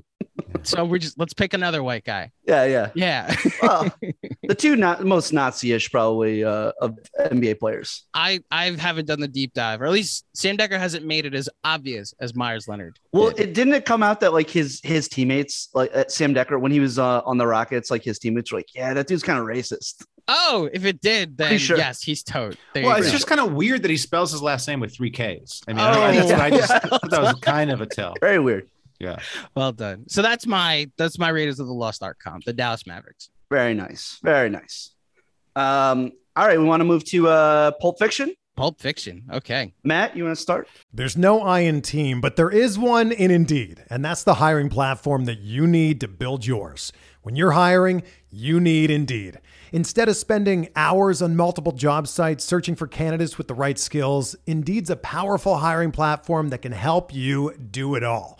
So we're just let's pick another white guy. Yeah, yeah. Yeah. Well, the two not most Nazi-ish probably uh, of NBA players. I I haven't done the deep dive, or at least Sam Dekker hasn't made it as obvious as Meyers Leonard. Well, did. it didn't it come out that like his his teammates, like uh, Sam Dekker, when he was uh, on the Rockets, like his teammates were like, "Yeah, that dude's kind of racist." oh, if it did, then sure. yes, he's Toht. There Well, it's go. just kind of weird that he spells his last name with three Ks. I mean, Oh. I, that's what I just thought that was kind of a tell. Very weird. Yeah. well done. So that's my that's my Raiders of the Lost Ark comp, the Dallas Mavericks. Very nice. Very nice. Um, all right, we want to move to uh, Pulp Fiction. Pulp Fiction. Okay. Matt, you want to start? There's no I in team, but there is one in Indeed, and that's the hiring platform that you need to build yours. When you're hiring, you need Indeed. Instead of spending hours on multiple job sites searching for candidates with the right skills, Indeed's a powerful hiring platform that can help you do it all.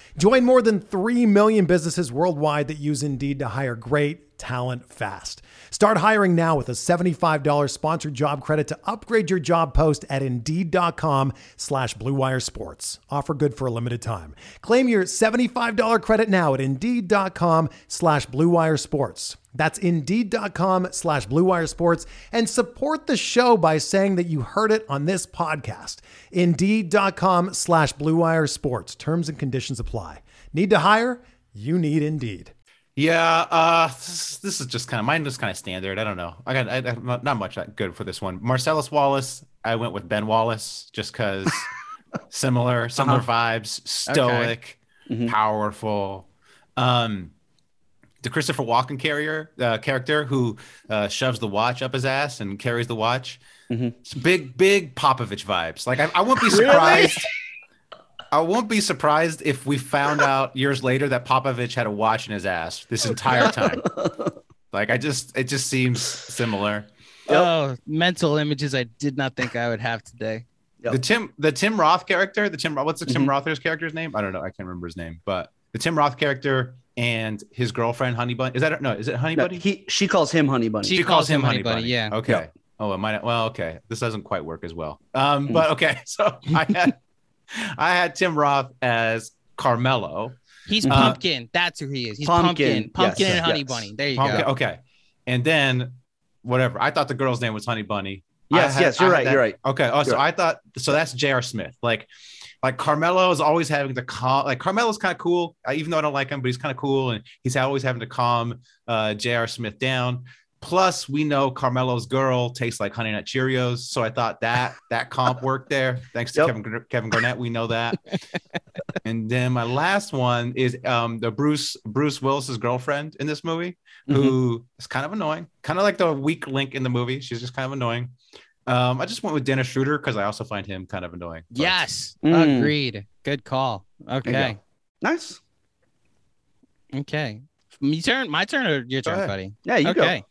Join more than 3 million businesses worldwide that use Indeed to hire great talent fast. Start hiring now with a $75 sponsored job credit to upgrade your job post at Indeed.com slash BlueWire Sports. Offer good for a limited time. Claim your $75 credit now at Indeed.com slash BlueWire Sports. That's Indeed.com slash BlueWire Sports and support the show by saying that you heard it on this podcast. Indeed.com slash BlueWire Sports. Terms and conditions apply. Need to hire? You need Indeed. Yeah, uh, this, this is just kind of mine. Just kind of standard. I don't know. I got I, I- not, not much good for this one. Marcellus Wallace. I went with Ben Wallace just because similar, similar vibes. Stoic, Mhm. powerful. Um, the Christopher Walken carrier uh, character who uh, shoves the watch up his ass and carries the watch. Mhm. It's big, big Popovich vibes. Like I, I won't be surprised. I won't be surprised if we found out years later that Popovich had a watch in his ass this entire time. like I just, it just seems similar. Oh, mental images I did not think I would have today. Yep. The Tim, the Tim Roth character, the Tim, what's the Tim Mhm. Roth's character's name? I don't know. I can't remember his name, but the Tim Roth character and his girlfriend Honey Bunny. Is that no? Is it Honey No, Bunny? he she calls him Honey Bunny. She calls him Honey Bunny, yeah. Okay. Yeah. Oh, it might. Well, okay. This doesn't quite work as well. Um, but okay. So I had, I had Tim Roth as Carmelo. He's Uh, pumpkin. That's who he is. He's Pumpkin, pumpkin. Pumpkin yes, and honey yes. bunny. There you Okay, go. okay. And then whatever. I thought the girl's name was Honey Bunny. Yes, had- yes, you're right, that- you're right. Okay. Oh, so You're I thought so. That's J.R. Smith. Like, like Carmelo is always having to calm. Like Carmelo's kind of cool, even though I don't like him, but he's kind of cool, and he's always having to calm uh, J.R. Smith down. Plus, we know Carmelo's girl tastes like Honey Nut Cheerios, so I thought that that comp worked there. Thanks to Yep. Kevin Kevin Garnett, we know that. and then my last one is um, the Bruce Bruce Willis's girlfriend in this movie, who is kind of annoying, kind of like the weak link in the movie. She's just kind of annoying. Um, I just went with Dennis Schröder because I also find him kind of annoying. but- Yes. Mm. Agreed. Good call. Okay. Nice. Okay. Me turn. My turn or your Go turn, ahead. buddy? Yeah, you okay.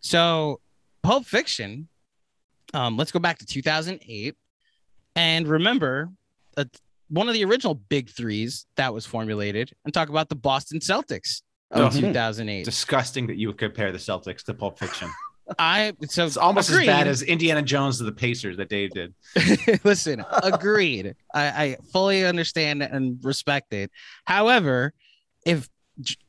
So, Pulp Fiction. Um, let's go back to 2008, and remember that one of the original big threes that was formulated, and talk about the Boston Celtics of Mhm. 2008. disgusting that you would compare the Celtics to Pulp Fiction. I so It's almost agreed. as bad as Indiana Jones to the Pacers that Dave did. Listen, agreed. I, I fully understand and respect it. However, if J-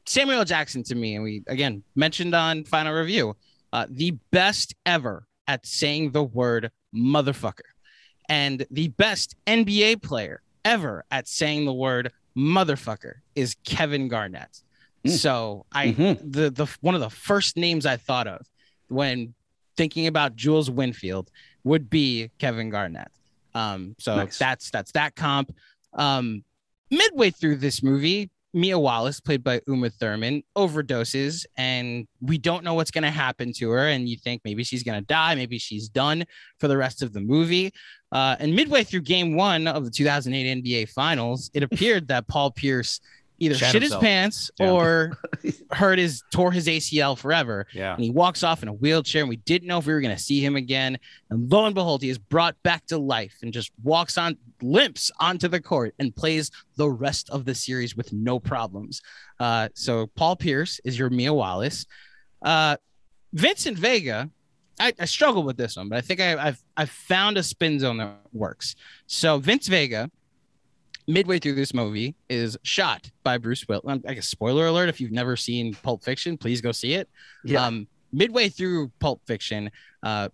Samuel Jackson to me, and we again mentioned on final review, uh, the best ever at saying the word motherfucker, and the best NBA player ever at saying the word motherfucker is Kevin Garnett. Mm. So I Mhm. the the one of the first names I thought of when thinking about Jules Winfield would be Kevin Garnett. Um, so Nice. that's that's that comp. Um, midway through this movie, Mia Wallace, played by Uma Thurman, overdoses, and we don't know what's going to happen to her. And you think maybe she's going to die, maybe she's done for the rest of the movie. Uh, and midway through Game One of the 2008 NBA Finals, it appeared that Paul Pierce either Shat shit his pants Yeah. or hurt his tore his ACL forever. Yeah. and he walks off in a wheelchair and we didn't know if we were going to see him again. And lo and behold he is brought back to life and just walks on limps onto the court and plays the rest of the series with no problems. Uh, so paul pierce is your mia wallace. Uh, vincent vega I, I struggle with this one but i think I, i've i've found a spin zone that works. So vince vega midway through this movie is shot by bruce willis i guess spoiler alert if you've never seen pulp fiction please go see it Yeah. um, midway through Pulp Fiction, uh,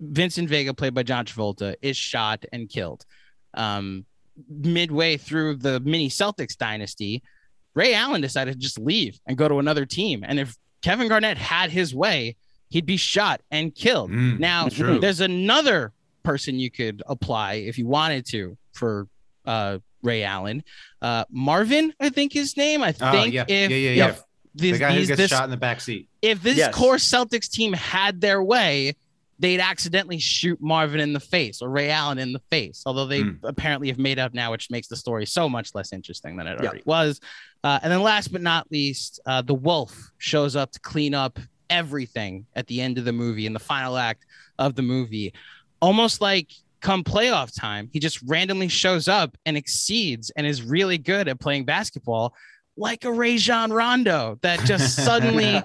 Vincent Vega, played by John Travolta, is shot and killed. Um, midway through the mini Celtics dynasty, Ray Allen decided to just leave and go to another team. And if Kevin Garnett had his way, he'd be shot and killed. Mm, now, there's another person you could apply if you wanted to for uh, Ray Allen. Uh, Marvin, I think his name. I Oh, think yeah. if, yeah, yeah, yeah. if these, the guy who gets this, shot in the back seat. if this Yes. core Celtics team had their way, they'd accidentally shoot Marvin in the face or Ray Allen in the face. Although they Hmm. apparently have made up now, which makes the story so much less interesting than it Yeah. already was. Uh, and then last but not least, uh, the wolf shows up to clean up everything at the end of the movie in the final act of the movie. Almost like come playoff time, he just randomly shows up and exceeds and is really good at playing basketball, like a Rajon Rondo that just suddenly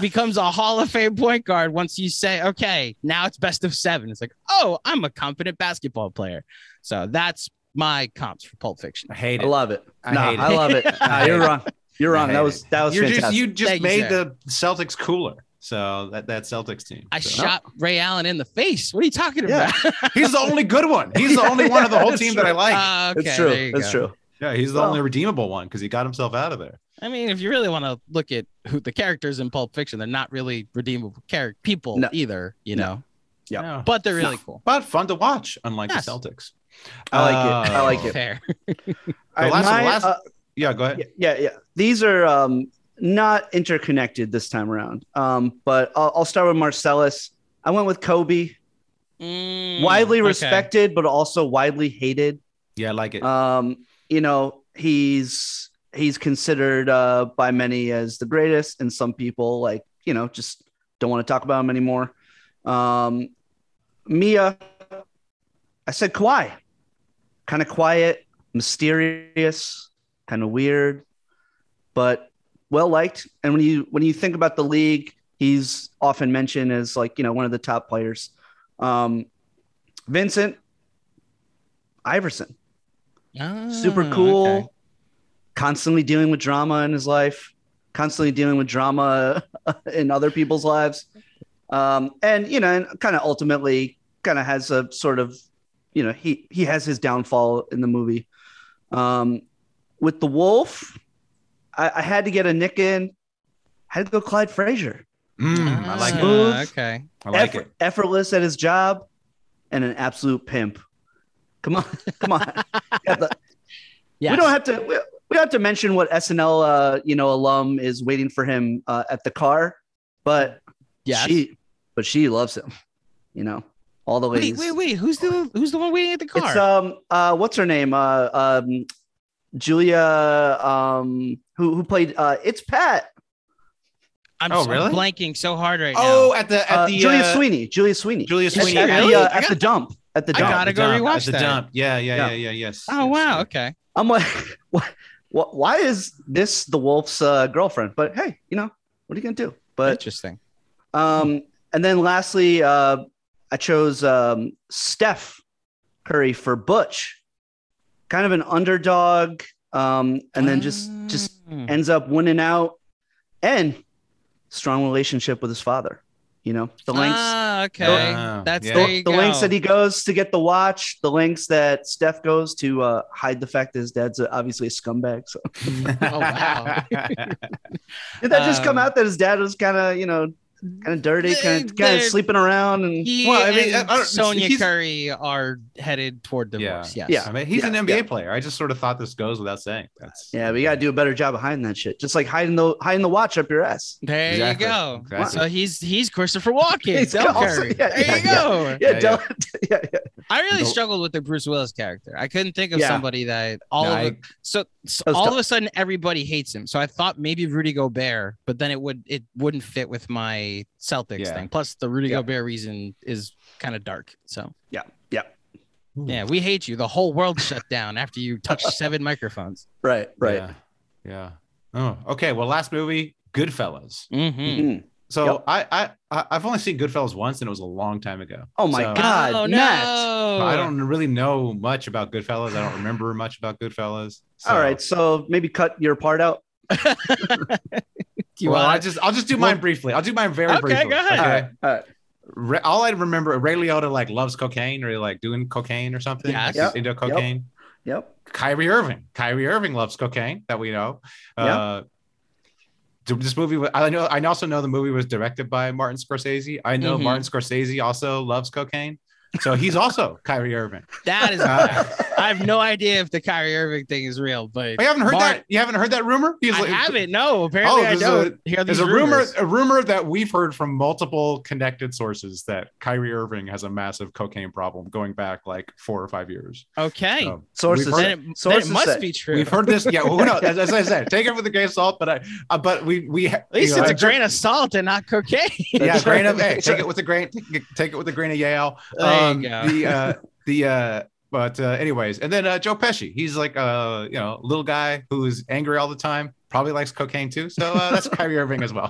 becomes a Hall of Fame point guard once you say, okay, now it's best of seven. It's like, oh, I'm a competent basketball player. So that's my comps for Pulp Fiction. I hate it. I love it. I no, hate it. I love it. I Nah, you're wrong. You're wrong. That was that was You're just fantastic. you just Thank made sir. the Celtics cooler. So that that Celtics team. I So- shot Ray Allen in the face. What are you talking Yeah. about? He's the only good one. He's the only one of the whole It's team that I like. Ah, okay, it's true. there It's go. true. yeah, he's the well- only redeemable one because he got himself out of there. I mean, if you really want to look at who the characters in Pulp Fiction, they're not really redeemable character people No. either, you No. know. Yeah. No. But they're really cool. but fun to watch, unlike Yes. the Celtics. I like it. I like Uh, it. Fair. The last- my, last- uh, Yeah, go ahead. yeah, yeah, yeah. These are um, not interconnected this time around. Um, but I'll, I'll start with Marcellus. I went with Kobe. Mm, widely okay. respected, but also widely hated. Yeah, I like it. Um, you know, he's he's considered uh, by many as the greatest, and some people like you know just don't want to talk about him anymore. Um, Mia, I said Kawhi, kind of quiet, mysterious, kind of weird, but well liked. And when you when you think about the league, he's often mentioned as like you know one of the top players. Um, Vincent Iverson, super Ah, cool, okay. constantly dealing with drama in his life, constantly dealing with drama in other people's lives. Um, and you know, and kind of ultimately kind of has a sort of, you know, he he has his downfall in the movie. Um, with the Wolf, I, I had to get a nick in. Had to go Clyde Frazier. Mm, I like Ah, it. Okay. I like Effort- it. effortless at his job, and an absolute pimp. Come on, come on. Yeah, the- Yes. We don't have to. We, we don't have to mention what SNL, uh, you know, alum is waiting for him uh, at the car, but Yes. she, but she loves him. You know, all the Wait, wait, wait. Who's the who's the one waiting at the car? It's um, uh, what's her name? Uh, um, Julia, um, who who played? Uh, it's Pat. I'm Oh, so really? blanking so hard right Oh, now. Oh, at the at Uh, the Julia uh, Sweeney. Julia Sweeney. Julia Sweeney. At, Really? the, uh, at the dump. At the dump. I gotta go dump, rewatch at the that. dump. Yeah, yeah, Yeah. yeah, yeah, yes. Oh yes, wow. yes. Okay. I'm like, what, what, why is this the wolf's uh, girlfriend? But hey, you know, what are you gonna do? But Interesting. um, and then lastly, uh, I chose um, Steph Curry for Butch, kind of an underdog, um, and then just just Mm. ends up winning out, and strong relationship with his father. You know, the lengths. Ah, okay. Ah, That's yeah. there the, you the lengths that he goes to get the watch, the lengths that Steph goes to uh, hide the fact that his dad's uh, obviously a scumbag. So oh wow. did that just come Um, out that his dad was kind of, you know, kind of dirty, kind of, kind of sleeping around, and He Well, I mean, and I don't- Sonya he's- Curry are headed toward divorce. Yeah. Yes. I mean, he's Yeah, an NBA yeah. player. I just sort of thought this goes without saying. That's yeah, we gotta do a better job of hiding that shit. Just like hiding the hiding the watch up your ass. There Exactly, you go. exactly. So he's he's Christopher Walken. He's Del also- Curry. yeah, there yeah, you go. Yeah, Yeah, Del- yeah, yeah. I really No. struggled with the Bruce Willis character. I couldn't think of Yeah. somebody that all No, of I- it, so, so all tough. of a sudden everybody hates him. So I thought maybe Rudy Gobert, but then it would it wouldn't fit with my Celtics Yeah. thing. Plus the Rudy Yeah. Gobert reason is kind of dark. So Yeah, yeah. yeah, we hate you. The whole world shut down after you touched seven microphones. Right, right. Yeah. yeah. Oh, okay. Well, last movie, Goodfellas. Mm-hmm. Mhm. So Yep. I, I I- I've only seen Goodfellas once, and it was a long time ago. Oh my So- God, oh Matt. no! I don't really know much about Goodfellas. I don't remember much about Goodfellas. So, All right, so maybe cut your part out. Do you well, I want? just I'll just do mine briefly. I'll do mine very Okay, briefly. go ahead. All right, all right. All I remember, Ray Liotta like loves cocaine or like doing cocaine or something. Yes. Like, Yep. into cocaine. Yep. Kyrie Irving. Kyrie Irving loves cocaine that we know. Uh, this movie, wa- I know. I also know the movie was directed by Martin Scorsese. I know Mhm. Martin Scorsese also loves cocaine, so he's also Kyrie Irving. that is. Uh, I have no idea if the Kyrie Irving thing is real, but you haven't heard Mart- that? You haven't heard that rumor? He's I like- haven't. No, apparently I there's don't a- hear these There's a rumor, a rumor that we've heard from multiple connected sources that Kyrie Irving has a massive cocaine problem going back like four or five years. Okay, So, Sources we've say- heard- then it, then it must say. be true. We've heard this. Yeah, well, who knows? As, as I said, take it with a grain of salt. But I, uh, but we we At least you know, it's a grain of salt and not cocaine. yeah, grain of hey, take it with a grain, take it- with a grain of Yale. There you Um, go. The uh, the uh but uh anyways and then uh joe pesci he's like a you know little guy who's angry all the time probably likes cocaine too so uh that's kyrie irving as well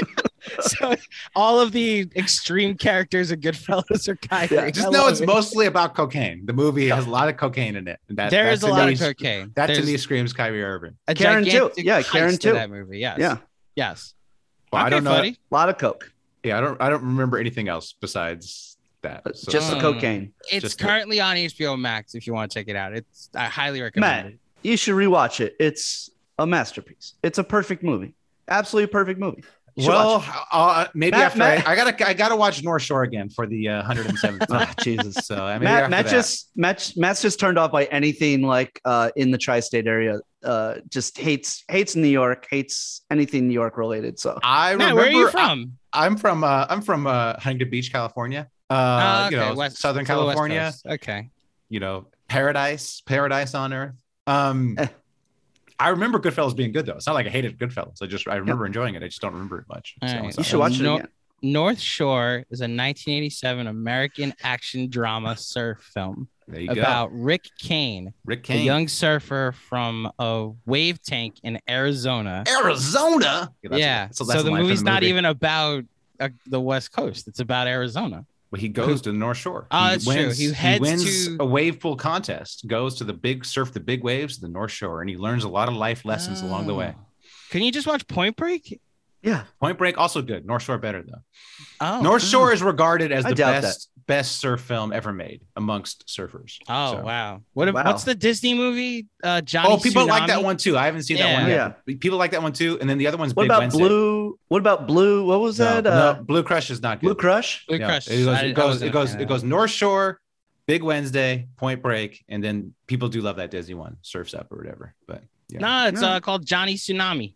so all of the extreme characters of Goodfellas are Kyrie. Yeah, just I know it's it. mostly about cocaine the movie has a lot of cocaine in it and that, There that is to a lot me of is- cocaine. that to me screams kyrie irving a Karen too. Yeah, Karen too. That movie, yes. Yeah, Yes. well, i don't know buddy. a lot of coke, yeah i don't i don't remember anything else besides that Uh, so- just the Mm. cocaine. It's Just the- currently on HBO Max if you want to check it out. It's I highly recommend Matt, it. you should rewatch it. It's a masterpiece. It's a perfect movie. Absolutely perfect movie. Well uh, maybe Matt- after Matt- I, I gotta i gotta watch north shore again for the uh, 107th time Ah, Jesus. so I mean Matt, Matt just Matt, Matt's just turned off by anything like uh, in the tri-state area. Uh, just hates hates New York, hates anything New York related. So I Matt, remember where are you I- from? I'm from uh I'm from uh Huntington Beach, California. Uh Ah, you know, West- Southern to the West California, Okay. you know, paradise, paradise on earth. Um Eh. I remember Goodfellas being good though. It's not like I hated Goodfellas. I just I remember enjoying it. I just don't remember it much. So right. you should watch it No- again. North Shore is a 1987 American action drama surf film there you about go. Rick Kane, Rick Kane, a young surfer from a wave tank in Arizona. Arizona. that's- yeah. so So, that's a the line movie's not movie. even about uh, the West Coast. It's about Arizona. Well, he goes to the North Shore. Oh, he that's true. He heads wins to- a wave pool contest, goes to the big surf the big waves, the North Shore, and he learns a lot of life lessons along the way. Oh. Can you just watch Point Break? Yeah, Point Break also good. North Shore better though. Oh, North ah. Shore is regarded as the doubt best best surf film ever made amongst surfers. Oh So- wow! What ab- Wow. what's the Disney movie? Uh, Johnny. Oh, people like that one too. I haven't seen that one yet. Yeah. People like that one too. And then the other one's What Big about Wednesday. Blue? What about Blue? What was No, that? no, uh, Blue Crush is not good. Blue Crush. Blue Yeah, Crush. It goes. I- I It goes. It goes. fan It goes. North Shore, Big Wednesday, Point Break, and then people do love that Disney one, Surfs Up or whatever. But yeah. No, it's No. uh, called Johnny Tsunami.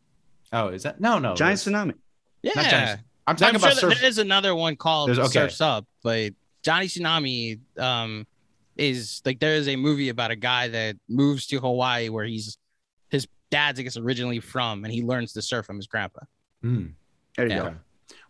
Oh, is that no, no? Giant tsunami. Yeah, Not Johnny- I'm I'm talking sure about surf. there is another one called There's- okay. Surfs Up, but Johnny Tsunami um is like there is a movie about a guy that moves to Hawaii where he's his dad's I guess originally from and he learns to surf from his grandpa. Hmm. There you Yeah. go.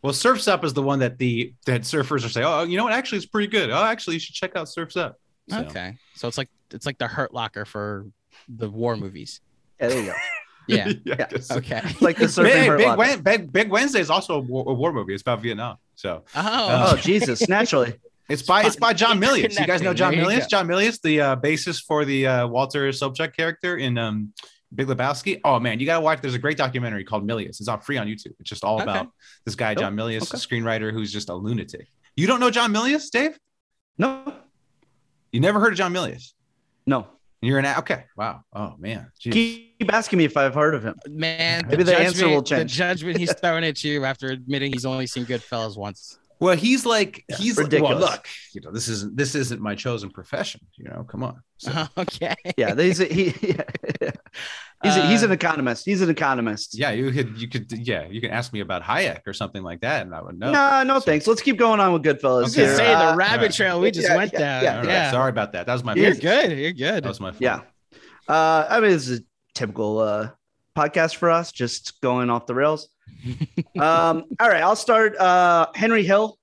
Well, Surfs Up is the one that the that surfers are saying, oh, you know what? Actually, it's pretty good. Oh, actually, you should check out Surfs Up. So- Okay, so it's like it's like the Hurt Locker for the war movies. Yeah, there you go. Yeah. yeah. Yeah. Okay. Like the surfing Big, Big, Wen- Big, Big Wednesday is also a war, a war movie. It's about Vietnam. So Oh, Oh Jesus! Naturally. It's by it's by John Milius. You guys know John There Milius? go. John Milius, the uh, basis for the uh, Walter Sobchak character in um, Big Lebowski. Oh man, you gotta watch. There's a great documentary called Milius. It's on free on YouTube. It's just all Okay. about this guy Oh, John Milius, okay. screenwriter who's just a lunatic. You don't know John Milius, Dave? No. You never heard of John Milius? No. You're an a- okay. Wow. Oh man. Jeez. Keep asking me if I've heard of him. man, Maybe the answer judgment- will change. The judgment he's throwing at you after admitting he's only seen Goodfellas once. Well, he's like he's like, well, look, you know, this isn't this isn't my chosen profession. You know, come on. So, okay. Yeah, he's a, he. he's a, he's an Uh, economist. He's an economist. yeah, you could you could yeah, you can ask me about Hayek or something like that, and I would know. No, no, So- thanks. Let's keep going on with I Goodfellas was gonna say Uh, the rabbit right. trail we just Yeah, went yeah, down. yeah, All right, Yeah, sorry about that. That was my you're fault. good. You're good. That was my fault. yeah. Uh, I mean, this is a typical uh, podcast for us, just going off the rails. um, all right, I'll start. Uh, Henry Hill.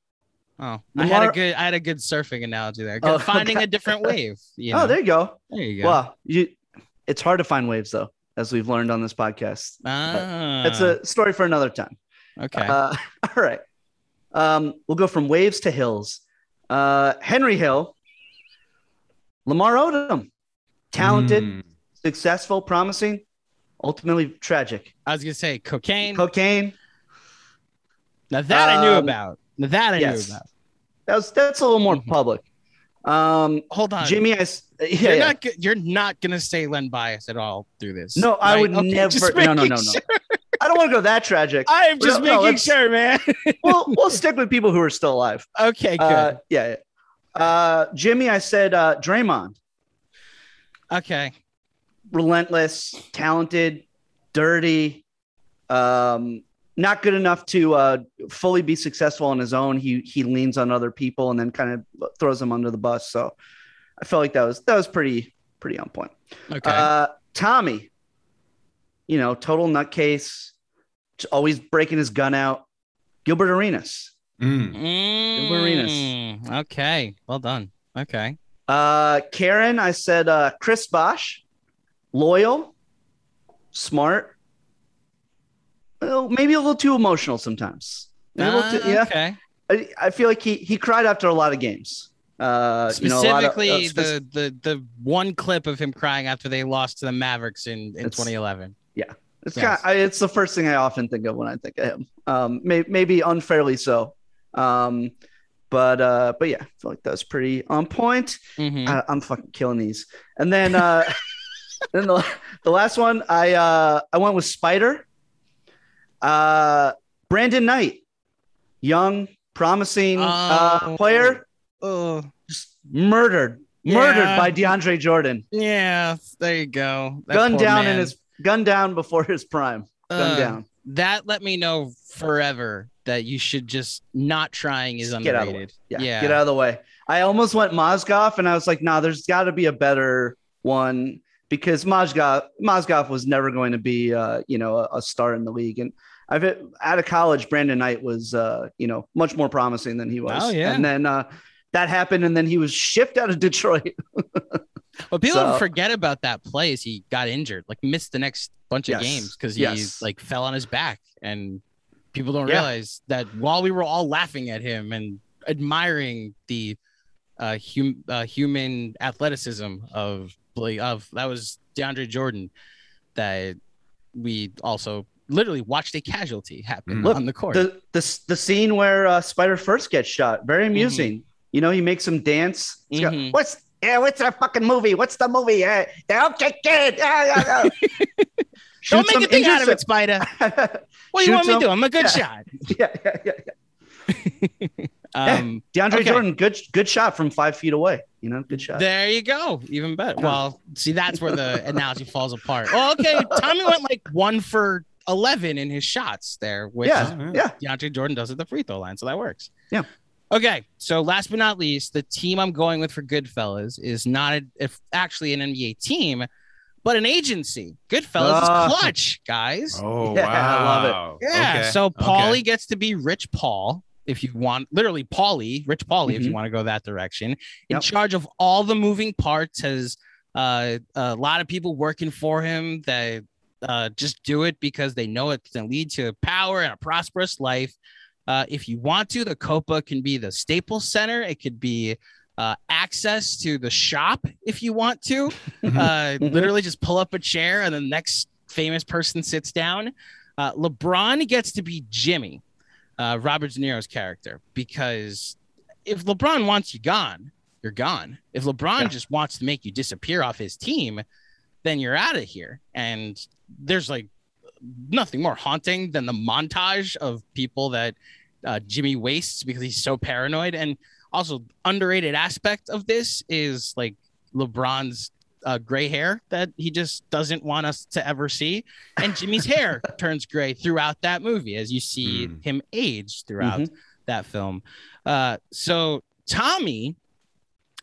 Oh, I had a good. I had a good surfing analogy there. Oh, Finding okay. a different wave. You know? Oh, there you go. there you go. Well, you. It's hard to find waves though, as we've learned on this podcast. ah, It's a story for another time. okay. Uh, all right. Um, we'll go from waves to hills. Uh, Henry Hill, Lamar Odom, talented, Mm. successful, promising, ultimately tragic. I was gonna say cocaine. Cocaine. now that I knew Um, about. Now that I yes. knew about. That was that's a little more Mhm. public. Um, Hold on, Jimmy, I yeah, You're yeah. not. You're not gonna say Len bias at all through this. No, I would Okay, never. No, no, no, no. sure. I don't want to go that tragic. I am just No, no, making let's- sure, man. we'll we'll stick with people who are still alive. okay, good. Uh, yeah. yeah. Uh, Jimmy, I said uh, Draymond. okay. Relentless, talented, dirty, um, not good enough to uh, fully be successful on his own. He he leans on other people and then kind of throws them under the bus. So I felt like that was that was pretty pretty on point. Okay. Uh, Tommy, you know, total nutcase, always breaking his gun out. Gilbert Arenas. Mm. Mm, okay. Well done. Okay. Uh, Karen, I said uh, Chris Bosh, loyal, smart, well, maybe a little too emotional sometimes. Little too- Ah, yeah, Okay. I, I feel like he he cried after a lot of games. Uh, you know, of- Specifically, uh, spec- the, the the one clip of him crying after they lost to the Mavericks in, in It's- 2011. It's Yes. kind. Of, it's the first thing I often think of when I think of him. Um, may, maybe unfairly so. Um, but uh, but yeah, I feel like that's pretty on point. Mhm. I, I'm fucking killing these. And then uh, then the, the last one, I uh, I went with Spider. Uh, Brandon Knight, young, promising uh, Oh. player, Oh, just murdered, murdered by DeAndre Jordan. yeah. There you go. That Gunned down in his gun down before his prime. Gunned Uh, down. That let me know forever that you should just not trying is Just get out of the way. underrated. Yeah, Yeah. get out of the way. I almost went Mozgov, and I was like, nah, there's got to be a better one because Mozgov Mozgov was never going to be, uh, you know, a, a star in the league. And I've out of college, Brandon Knight was, uh, you know, much more promising than he was. Oh, yeah. And then uh, that happened, and then he was shipped out of Detroit. But people So- forget about that play as he got injured, like missed the next bunch of Yes. games because he Yes. like fell on his back. And people don't Yeah. realize that while we were all laughing at him and admiring the uh, hum- uh human athleticism of like of that was DeAndre Jordan, that we also literally watched a casualty happen Look, on the court. the the the scene where uh, Spider first gets shot, very amusing. You know, he makes him dance. Got, Mhm. what's yeah? What's the fucking movie? What's the movie? Uh, the okay kid. Yeah, yeah, yeah. don't make a thing out of it, Spider. What do you want me to do? I'm a good Yeah. shot. yeah, yeah, yeah, yeah. Um, DeAndre okay. Jordan, good good shot from five feet away. You know, good shot. There you go. Even better. Well, see, that's where the analogy falls apart. Well, okay. Tommy went like one for 11 in his shots there, which yeah, yeah. DeAndre Jordan does at the free throw line. So that works. Yeah. Okay. So last but not least, the team I'm going with for Goodfellas is not a, if actually an NBA team, but an agency. Goodfellas Ah. is Klutch, guys. Oh Yeah, wow! I love it. Yeah. Okay, So okay. Paulie gets to be Rich Paul. If you want, literally Paulie, Rich Paulie, if you Mhm. want to go that direction, in Yep. charge of all the moving parts, has uh, a lot of people working for him that uh, just do it because they know it's going to lead to power and a prosperous life. Uh, if you want to, the Copa can be the Staples Center. It could be uh, access to the shop if you want to. Uh, Literally just pull up a chair and the next famous person sits down. Uh, LeBron gets to be Jimmy, uh, Robert De Niro's character, because if LeBron wants you gone, you're gone. If LeBron Yeah. just wants to make you disappear off his team, then you're out of here. And there's like nothing more haunting than the montage of people that uh, Jimmy wastes because he's so paranoid. And also, underrated aspect of this is like LeBron's uh, gray hair that he just doesn't want us to ever see. And Jimmy's hair turns gray throughout that movie as you see Mm. him age throughout Mhm. that film. Uh, so Tommy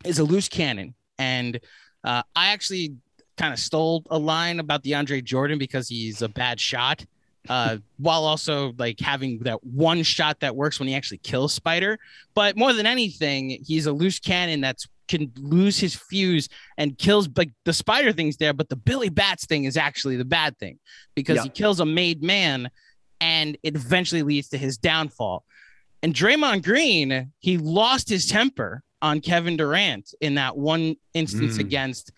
is a loose cannon, and uh, I actually kind of stole a line about DeAndre Jordan because he's a bad shot, uh, while also like having that one shot that works when he actually kills Spider. But more than anything, he's a loose cannon that's can lose his fuse and kills like the spider thing's there, but the Billy Batts thing is actually the bad thing because Yeah. he kills a made man and it eventually leads to his downfall. And Draymond Green, he lost his temper on Kevin Durant in that one instance Mm. against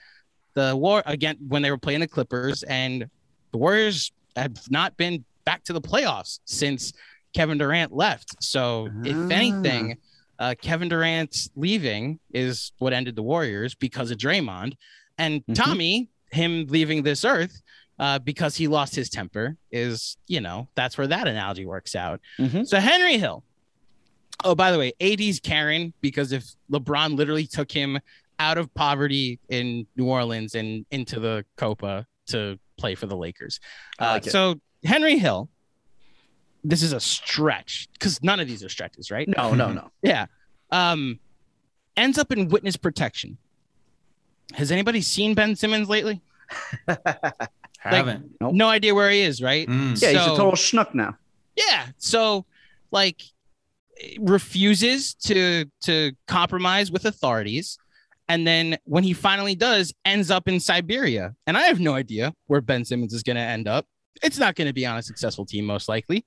the war again when they were playing the Clippers, and the Warriors have not been back to the playoffs since Kevin Durant left. So, if Ah. anything, uh, Kevin Durant's leaving is what ended the Warriors because of Draymond, and Mhm. Tommy, him leaving this earth. Uh, because he lost his temper is you know that's where that analogy works out Mhm. so henry hill oh by the way ad's karen because if lebron literally took him out of poverty in new orleans and into the copa to play for the lakers I uh, like so henry hill this is a stretch because none of these are stretches right No, no, no. yeah. Um, ends up in witness protection. Has anybody seen Ben Simmons lately? Haven't. Nope. No idea where he is, right? Mm. Yeah, he's a total schnook now. Yeah. So, like, refuses to to compromise with authorities, and then when he finally does, ends up in Siberia. And I have no idea where Ben Simmons is going to end up. It's not going to be on a successful team, most likely.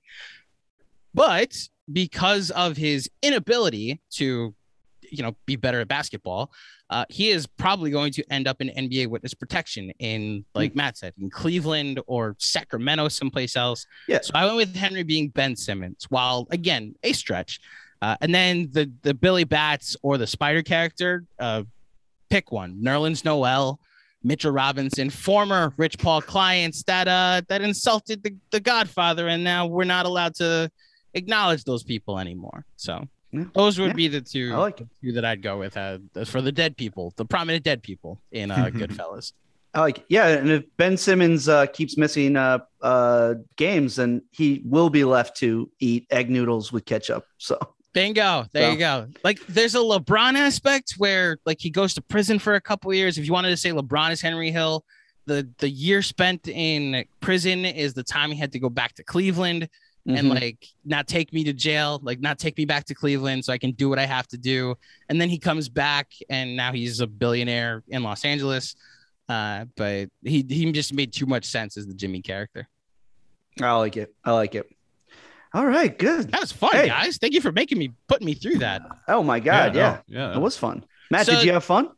But because of his inability to, you know, be better at basketball, uh, he is probably going to end up in NBA witness protection in, like Matt said, in Cleveland or Sacramento, someplace else. Yeah. So I went with Henry being Ben Simmons, while again a stretch. Uh, and then the the Billy Batts or the Spider character, uh, pick one. Nerlens Noel, Mitchell Robinson, former Rich Paul clients that uh that insulted the, the Godfather, and now we're not allowed to acknowledge those people anymore. So Yeah. those would Yeah. be the two, I like it. two that I'd go with uh, for the dead people, the prominent dead people in uh, Goodfellas. I like it. yeah, and if Ben Simmons uh, keeps missing uh, uh, games, then he will be left to eat egg noodles with ketchup. So Bingo. There you go. Like there's a LeBron aspect where like he goes to prison for a couple years. If you wanted to say LeBron is Henry Hill, the the year spent in prison is the time he had to go back to Cleveland and Mhm. like not take me to jail, like not take me back to Cleveland so I can do what I have to do. And then he comes back and now he's a billionaire in Los Angeles. Uh, but he he just made too much sense as the Jimmy character. I like it. I like it. All right, good. That was fun, Hey. guys. Thank you for making me putting me through that. Oh my god, no, yeah, yeah. it was fun. Matt, So- did you have fun?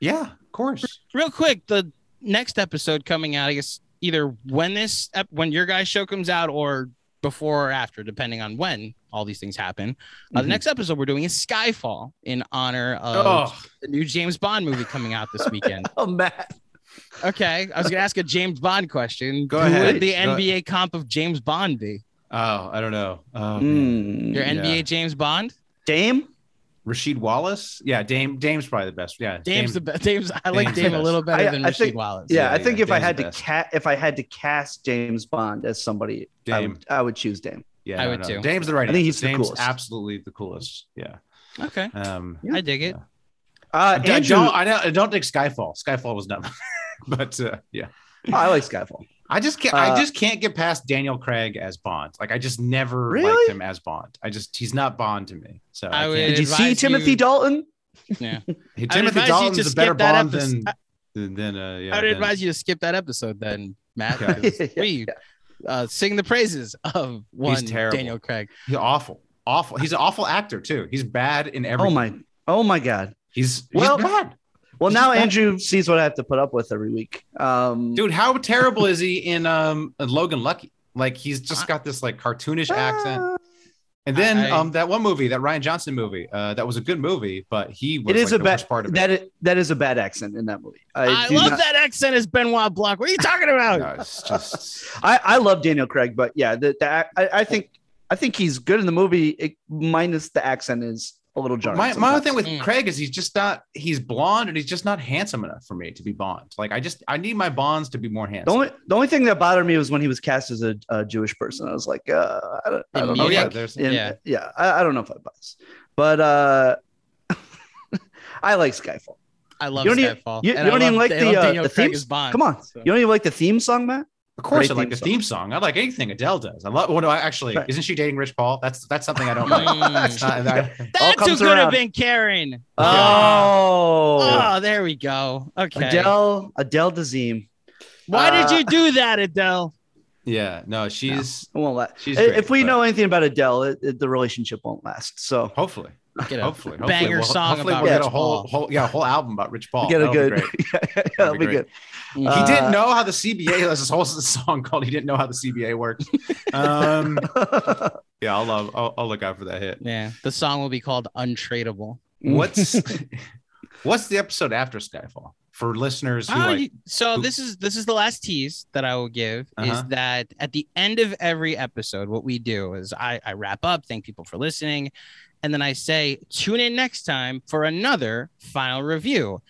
Yeah, of course. real quick, the next episode coming out, I guess either when this ep- when your guys' show comes out or before or after, depending on when all these things happen. Uh, the Mhm. next episode we're doing is Skyfall in honor of Oh, the new James Bond movie coming out this weekend. Oh, Matt. okay, I was gonna ask a James Bond question. Go Who ahead. would the Go- NBA comp of James Bond be? Oh, I don't know. Oh. Mm, Your Yeah. NBA James Bond? Dame. Rasheed Wallace. Yeah, Dame. Dame's probably the best. Yeah, Dame's the best. Dame's I like Dame's Dame a little better I- than I Rasheed think- Wallace. Yeah, Yeah, I think yeah, if I had to best. cat, if I had to cast James Bond as somebody, I Dame. would, I would choose Dame. Yeah, I no, would no. too. Dame's the right. I think answer. he's the coolest. absolutely the coolest. Yeah. Okay. Um, I dig it. Uh, I, I Andrew, don't. I don't. I don't think Skyfall. Skyfall was not. but uh, yeah, Oh, I like Skyfall. I just can't. Uh, I just can't get past Daniel Craig as Bond. Like I just never Really? liked him as Bond. I just he's not Bond to me. So I I, would- can't. Did you see advise Timothy you- Dalton? Yeah. Hey, Timothy advise you Dalton's a better Bond episode. than than uh, yeah. I would than- advise you to skip that episode then, Matt. Okay. We uh, sing the praises of one terrible. Daniel Craig. He's awful. Awful. He's an awful actor too. He's bad in everything. Oh my, oh my God. He's Well- he's bad. Well, now. Andrew sees what I have to put up with every week. Um, Dude, how terrible is he in um Logan Lucky? Like he's just got this like cartoonish accent. And then I- um that one movie, that Rian Johnson movie, uh, that was a good movie, but he was it is like, a the bad worst part of it. that is, that is a bad accent in that movie. I, do love not- that accent as Benoit Blanc. What are you talking about? No, it's just I, I love Daniel Craig, but yeah, the, the I, I think I think he's good in the movie. It, minus the accent is a little jarring. my, my other thing with Mm. Craig is he's just not he's blonde and he's just not handsome enough for me to be Bond. Like I just I need my Bonds to be more handsome. the handsome. only the only thing that bothered me was when he was cast as a, a Jewish person. I was like, uh, I don't, I don't know. oh yeah, Like, there's and- Yeah. yeah, I, I don't know if I buy this, but uh, I like Skyfall. I love You don't even- Skyfall. you- you don't even love- like the, love uh, the Craig themes? as Bond. Come on, So- you don't even like the theme song, Matt? Of course, Great I like the theme song. I like anything Adele does. I love. Well, no, actually, Right. isn't she dating Rich Paul? That's that's something I don't like. Mm. That's not, that, All That's who comes could have been Karen. Oh, Oh, there we go. Okay. Adele, Adele Dazeem. Why did Uh, you do that, Adele? yeah, no, she's It won't last. She's if we but- know anything about Adele, it, it- the relationship won't last. So hopefully, Get a hopefully, hopefully banger we'll, song hopefully about we'll get Rich a whole, Paul. whole yeah, a whole album about Rich Paul. get a That'll be good. great. That'll be be great. good. he Uh, didn't know how the CBA. There's this whole song called "He Didn't Know How the CBA Works." Um, yeah, I'll love. I'll, I'll look out for that hit. Yeah, the song will be called "Untradeable." What's what's the episode after Skyfall for listeners who Ah, like? so who- this is this is the last tease that I will give Uh-huh. is that at the end of every episode, what we do is I, I wrap up, thank people for listening, and then I say tune in next time for another final review,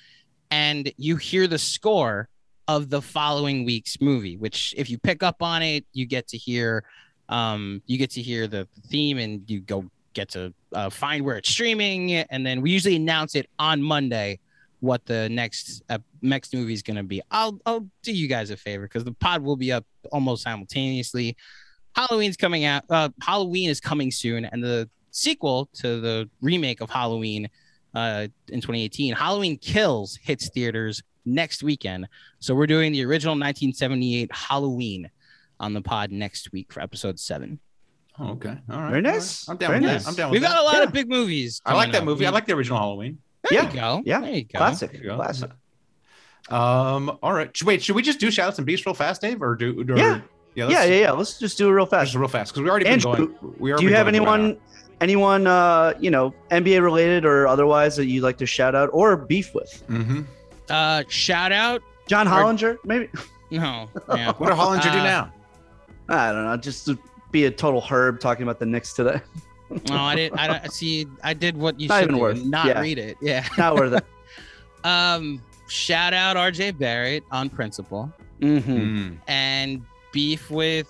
and you hear the score of the following week's movie. Which, if you pick up on it, you get to hear, um, you get to hear the theme, and you go get to uh, find where it's streaming, and then we usually announce it on Monday what the next uh, next movie is going to be. I'll I'll do you guys a favor because the pod will be up almost simultaneously. Halloween's coming out. Uh, Halloween is coming soon, and the sequel to the remake of Halloween uh, in 2018. Halloween Kills hits theaters next weekend. So we're doing the original 1978 Halloween on the pod next week for episode seven. Oh, okay. All right. Very nice. right. I'm down Very with nice. that. I'm down with We've got that. a lot Yeah. of big movies. I like that up. movie. I like the original Halloween. There Yeah. you go. Yeah. There you go. Classic. There you go. Classic. Um. All right. Wait. Should we just do shout outs and beefs real fast, Dave, or do? Or, Yeah. Yeah. Yeah, yeah, yeah. Let's just do it real fast. Just real fast because we already Andrew, been going. We Do you have going for an anyone, anyone, uh, you know, NBA related or otherwise that you'd like to shout out or beef with? hour. Mhm. Uh, shout out. John Or- Hollinger, maybe. No. Yeah. What did Hollinger do Uh, now? I don't know. Just to be a total herb talking about the Knicks today. No, I didn't. I don't see. I did what you Not should even do, worth- Not yeah. read it. Yeah. Not worth it. Um. Shout out RJ Barrett on principle Mm-hmm. Mm, and beef with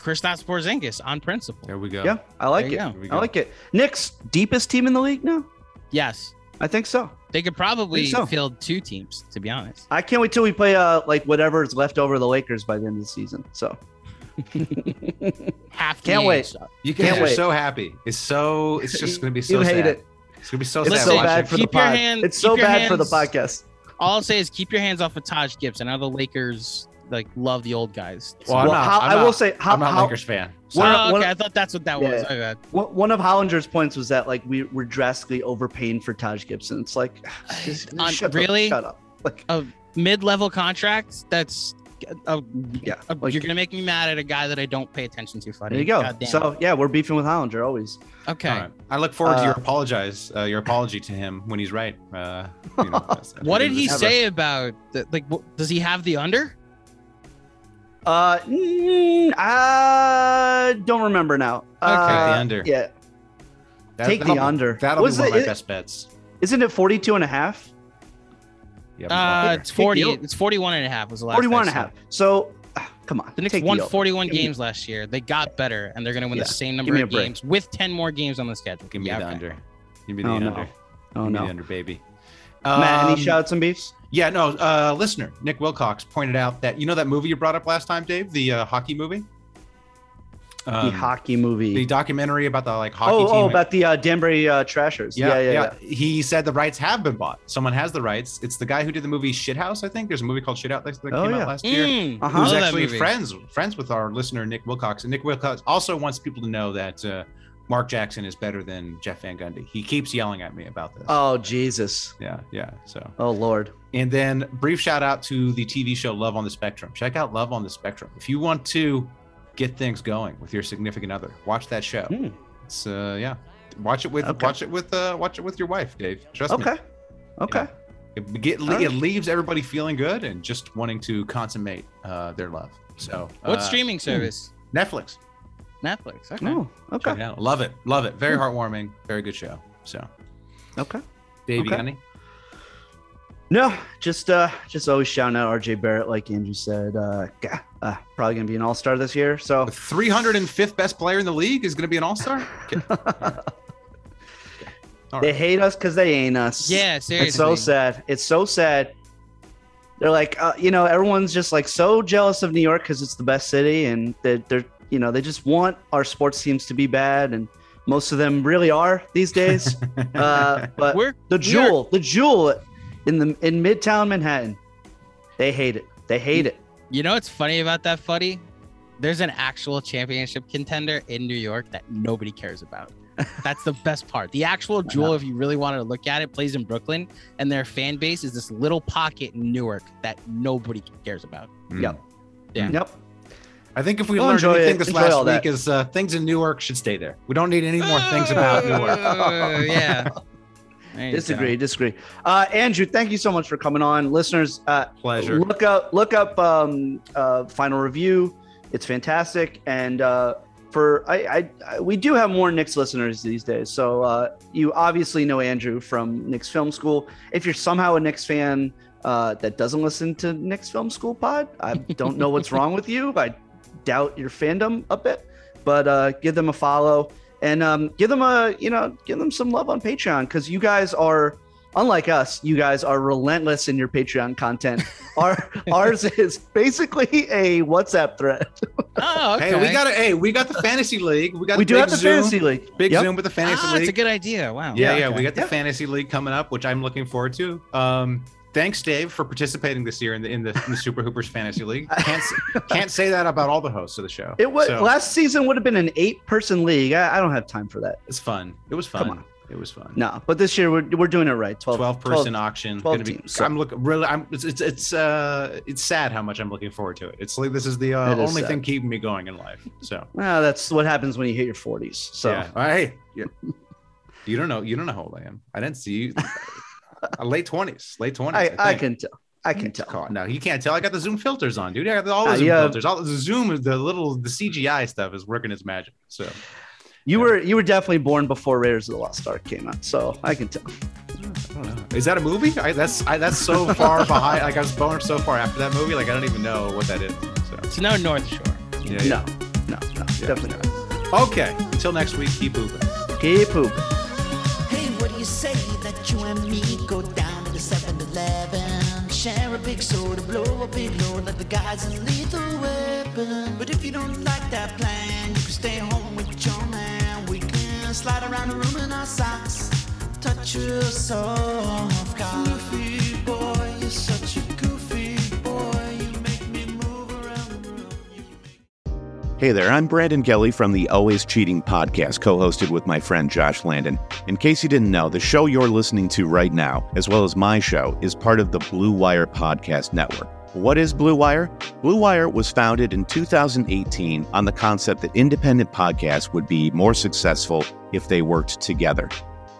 Kristaps Porzingis on principle. there we go. Yeah, I like There it. go. I like it. Knicks deepest team in the league now. Yes, I think so. they could probably so. field two teams. To be honest. I can't wait till we play uh like whatever's left over the Lakers by the end of the season. So Half. the Can't wait. age. You guys Can't are wait. so happy. It's so. It's just going to be so you sad. it. It's going to be so It's sad. so bad for the Keep your pod. hand- it's so keep your bad for the podcast. All I'll say is keep your hands off of Taj Gibson. I know the Lakers like love the old guys. Well, I'm Well, not, how- I'm will not- say how, I'm not a how Lakers fan. So One- oh, okay. one- I thought that's what that was. Yeah. My bad. one one of Hollinger's points was that like we were drastically overpaying for Taj Gibson. It's like just, On- shut really? Up, shut up. Like a Mid-level contracts. That's. Uh, yeah. uh, like- you're gonna make me mad at a guy that I don't pay attention to. Funny. there you go. So yeah, we're beefing with Hollinger always. okay. All right. I look forward to your Uh, apologize, uh, your apology to him when he's right. Uh, you know, What did he Ever. say about the, like? wh- Does he have the under? Uh, mm, I don't remember now. Okay. Uh, Take the under. Yeah. That- Take the under. That'll Was be one of my it- best bets. Isn't it 42 and a half? Yeah, Uh, it's 40. It's 41 and a half was the last. 41 and a half. So ah, come on. The Knicks take won the 41 Give me- games last year. They got better, and they're going to win Yeah. the same number of break. games with 10 more games on the schedule. Give me Yeah, the okay. under. Give me the Oh, no. under. Oh Give me no. the under, baby. Matt, any Um, shouts and beefs? Yeah, no. Uh, listener Nick Wilcox pointed out that you know that movie you brought up last time, Dave, the uh, hockey movie. the Um, hockey movie. the documentary about the like hockey oh, team. oh, about the uh, Danbury uh, Trashers. yeah, Yeah, yeah, yeah. He said the rights have been bought. Someone has the rights. It's the guy who did the movie Shithouse. I think there's a movie called Shithouse that that Oh, came yeah. out last year. Mm, Uh-huh. Who's actually friends friends with our listener Nick Wilcox, and Nick Wilcox also wants people to know that uh, Mark Jackson is better than Jeff Van Gundy. He keeps yelling at me about this. Oh Jesus. yeah, yeah. So Oh Lord. And then brief shout out to the TV show Love on the Spectrum. Check out Love on the Spectrum. If you want to get things going with your significant other, watch that show. Hmm. It's uh yeah. Watch it with Okay. watch it with uh watch it with your wife, Dave. Trust me. Okay. Okay. It, get, All right. it leaves everybody feeling good and just wanting to consummate uh, their love. So What uh, streaming service? Netflix. Netflix. Okay. Oh, Check okay. it. Love it. Love it. Very heartwarming. Very good show. So Okay. Dave, you Okay. Got any? No, just uh just always shouting out RJ Barrett, like Andrew said. Uh, uh probably gonna be an all star this year. So The 305th best player in the league is going to be an all-star? Okay. All they right. hate us because they ain't us. Yeah, seriously. It's so sad. It's so sad. They're like, uh, you know, everyone's just like so jealous of New York because it's the best city, and they're, they're, you know, they just want our sports teams to be bad, and most of them really are these days. uh, but We're the we're- jewel, the jewel in the in Midtown Manhattan, they hate it. They hate it. You know what's funny about that, Fuddy? There's an actual championship contender in New York that nobody cares about. That's the best part. The actual jewel, if you really wanted to look at it, plays in Brooklyn, and their fan base is this little pocket in Newark that nobody cares about. Mm. Yep. Yeah. Yep. I think if we Well, learned enjoy anything it. this Enjoy last all week that. is uh, things in Newark should stay there. We don't need any more things about Newark. Yeah. There you Disagree. Disagree. Uh, Andrew, thank you so much for coming on, listeners. Uh, Pleasure. Look up, look up um, uh, final review. It's fantastic, and uh, for I, I, I, we do have more Knicks listeners these days. So uh, you obviously know Andrew from Knicks Film School. If you're somehow a Knicks fan uh, that doesn't listen to Knicks Film School Pod, I don't know what's wrong with you. I doubt your fandom a bit, but uh, give them a follow and um, give them a you know give them some love on Patreon because you guys are unlike us. You guys are relentless in your Patreon content. Our ours is basically a WhatsApp thread. Oh, okay. Hey, we got a, Hey, we got the fantasy league. We got we a do have the Zoom, fantasy league. Big Yep. Zoom with the fantasy Ah, league. it's a good idea. Wow. Yeah, yeah, okay. we got the Yeah. fantasy league coming up, which I'm looking forward to. Um, thanks, Dave, for participating this year in the in the, in the Super Hoopers fantasy league. Can't can't say that about all the hosts of the show. It was So, last season would have been an eight-person league. I, I don't have time for that. It's fun. It was fun. Come on. It was fun. No, but this year we're, we're doing it right. 12, 12 person auction 12 gonna be teams, so- i'm looking really i'm it's it's it's uh it's sad how much i'm looking forward to it it's like this is the uh, is only sad. thing keeping me going in life so Well, that's what happens when you hit your 40s. So yeah hey yeah. you don't know you don't know how old i am i didn't see you uh, late 20s late 20s I, I, think. can tell. I can tell. God, no, you can't tell. I got the Zoom filters on, dude. I got all the Uh, Zoom yeah. filters. All the Zoom is the little the CGI stuff is working its magic. So You were you were definitely born before Raiders of the Lost Ark came out, so I can tell. I don't know. Is that a movie? I, that's I, that's so far behind. Like I was born so far after that movie. Like I don't even know what that is. So So no North Shore. yeah, yeah. No, no, no, definitely not. Okay. Until next week. Keep pooping. Keep pooping. Hey, what do you say Share a big soda, blow a big load like the guys in Lethal Weapon. But if you don't like that plan, you can stay home with your man. We can slide around the room in our socks, touch your soft. Goofy boy, you're such a Hey there, I'm Brandon Gelly from the Always Cheating podcast, co hosted with my friend Josh Landon. In case you didn't know, the show you're listening to right now, as well as my show, is part of the Blue Wire Podcast Network. What is Blue Wire? Blue Wire was founded in 2018 on the concept that independent podcasts would be more successful if they worked together.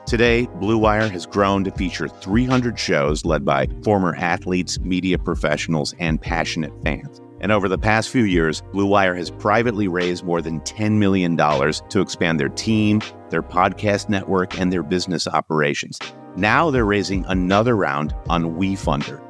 Today, Blue Wire has grown to feature 300 shows led by former athletes, media professionals, and passionate fans. And over the past few years, Blue Wire has privately raised more than $10 million to expand their team, their podcast network, and their business operations. Now they're raising another round on WeFunder.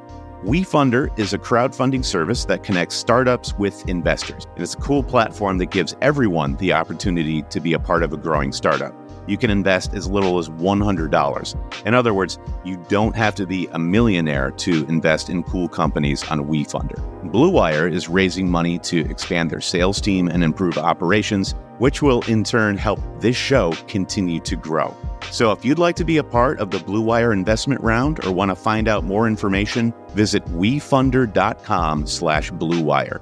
WeFunder is a crowdfunding service that connects startups with investors. And it's a cool platform that gives everyone the opportunity to be a part of a growing startup. You can invest as little as $100. In other words, you don't have to be a millionaire to invest in cool companies on WeFunder. Blue Wire is raising money to expand their sales team and improve operations, which will in turn help this show continue to grow. So if you'd like to be a part of the Blue Wire investment round or want to find out more information, visit wefunder.com slash bluewire.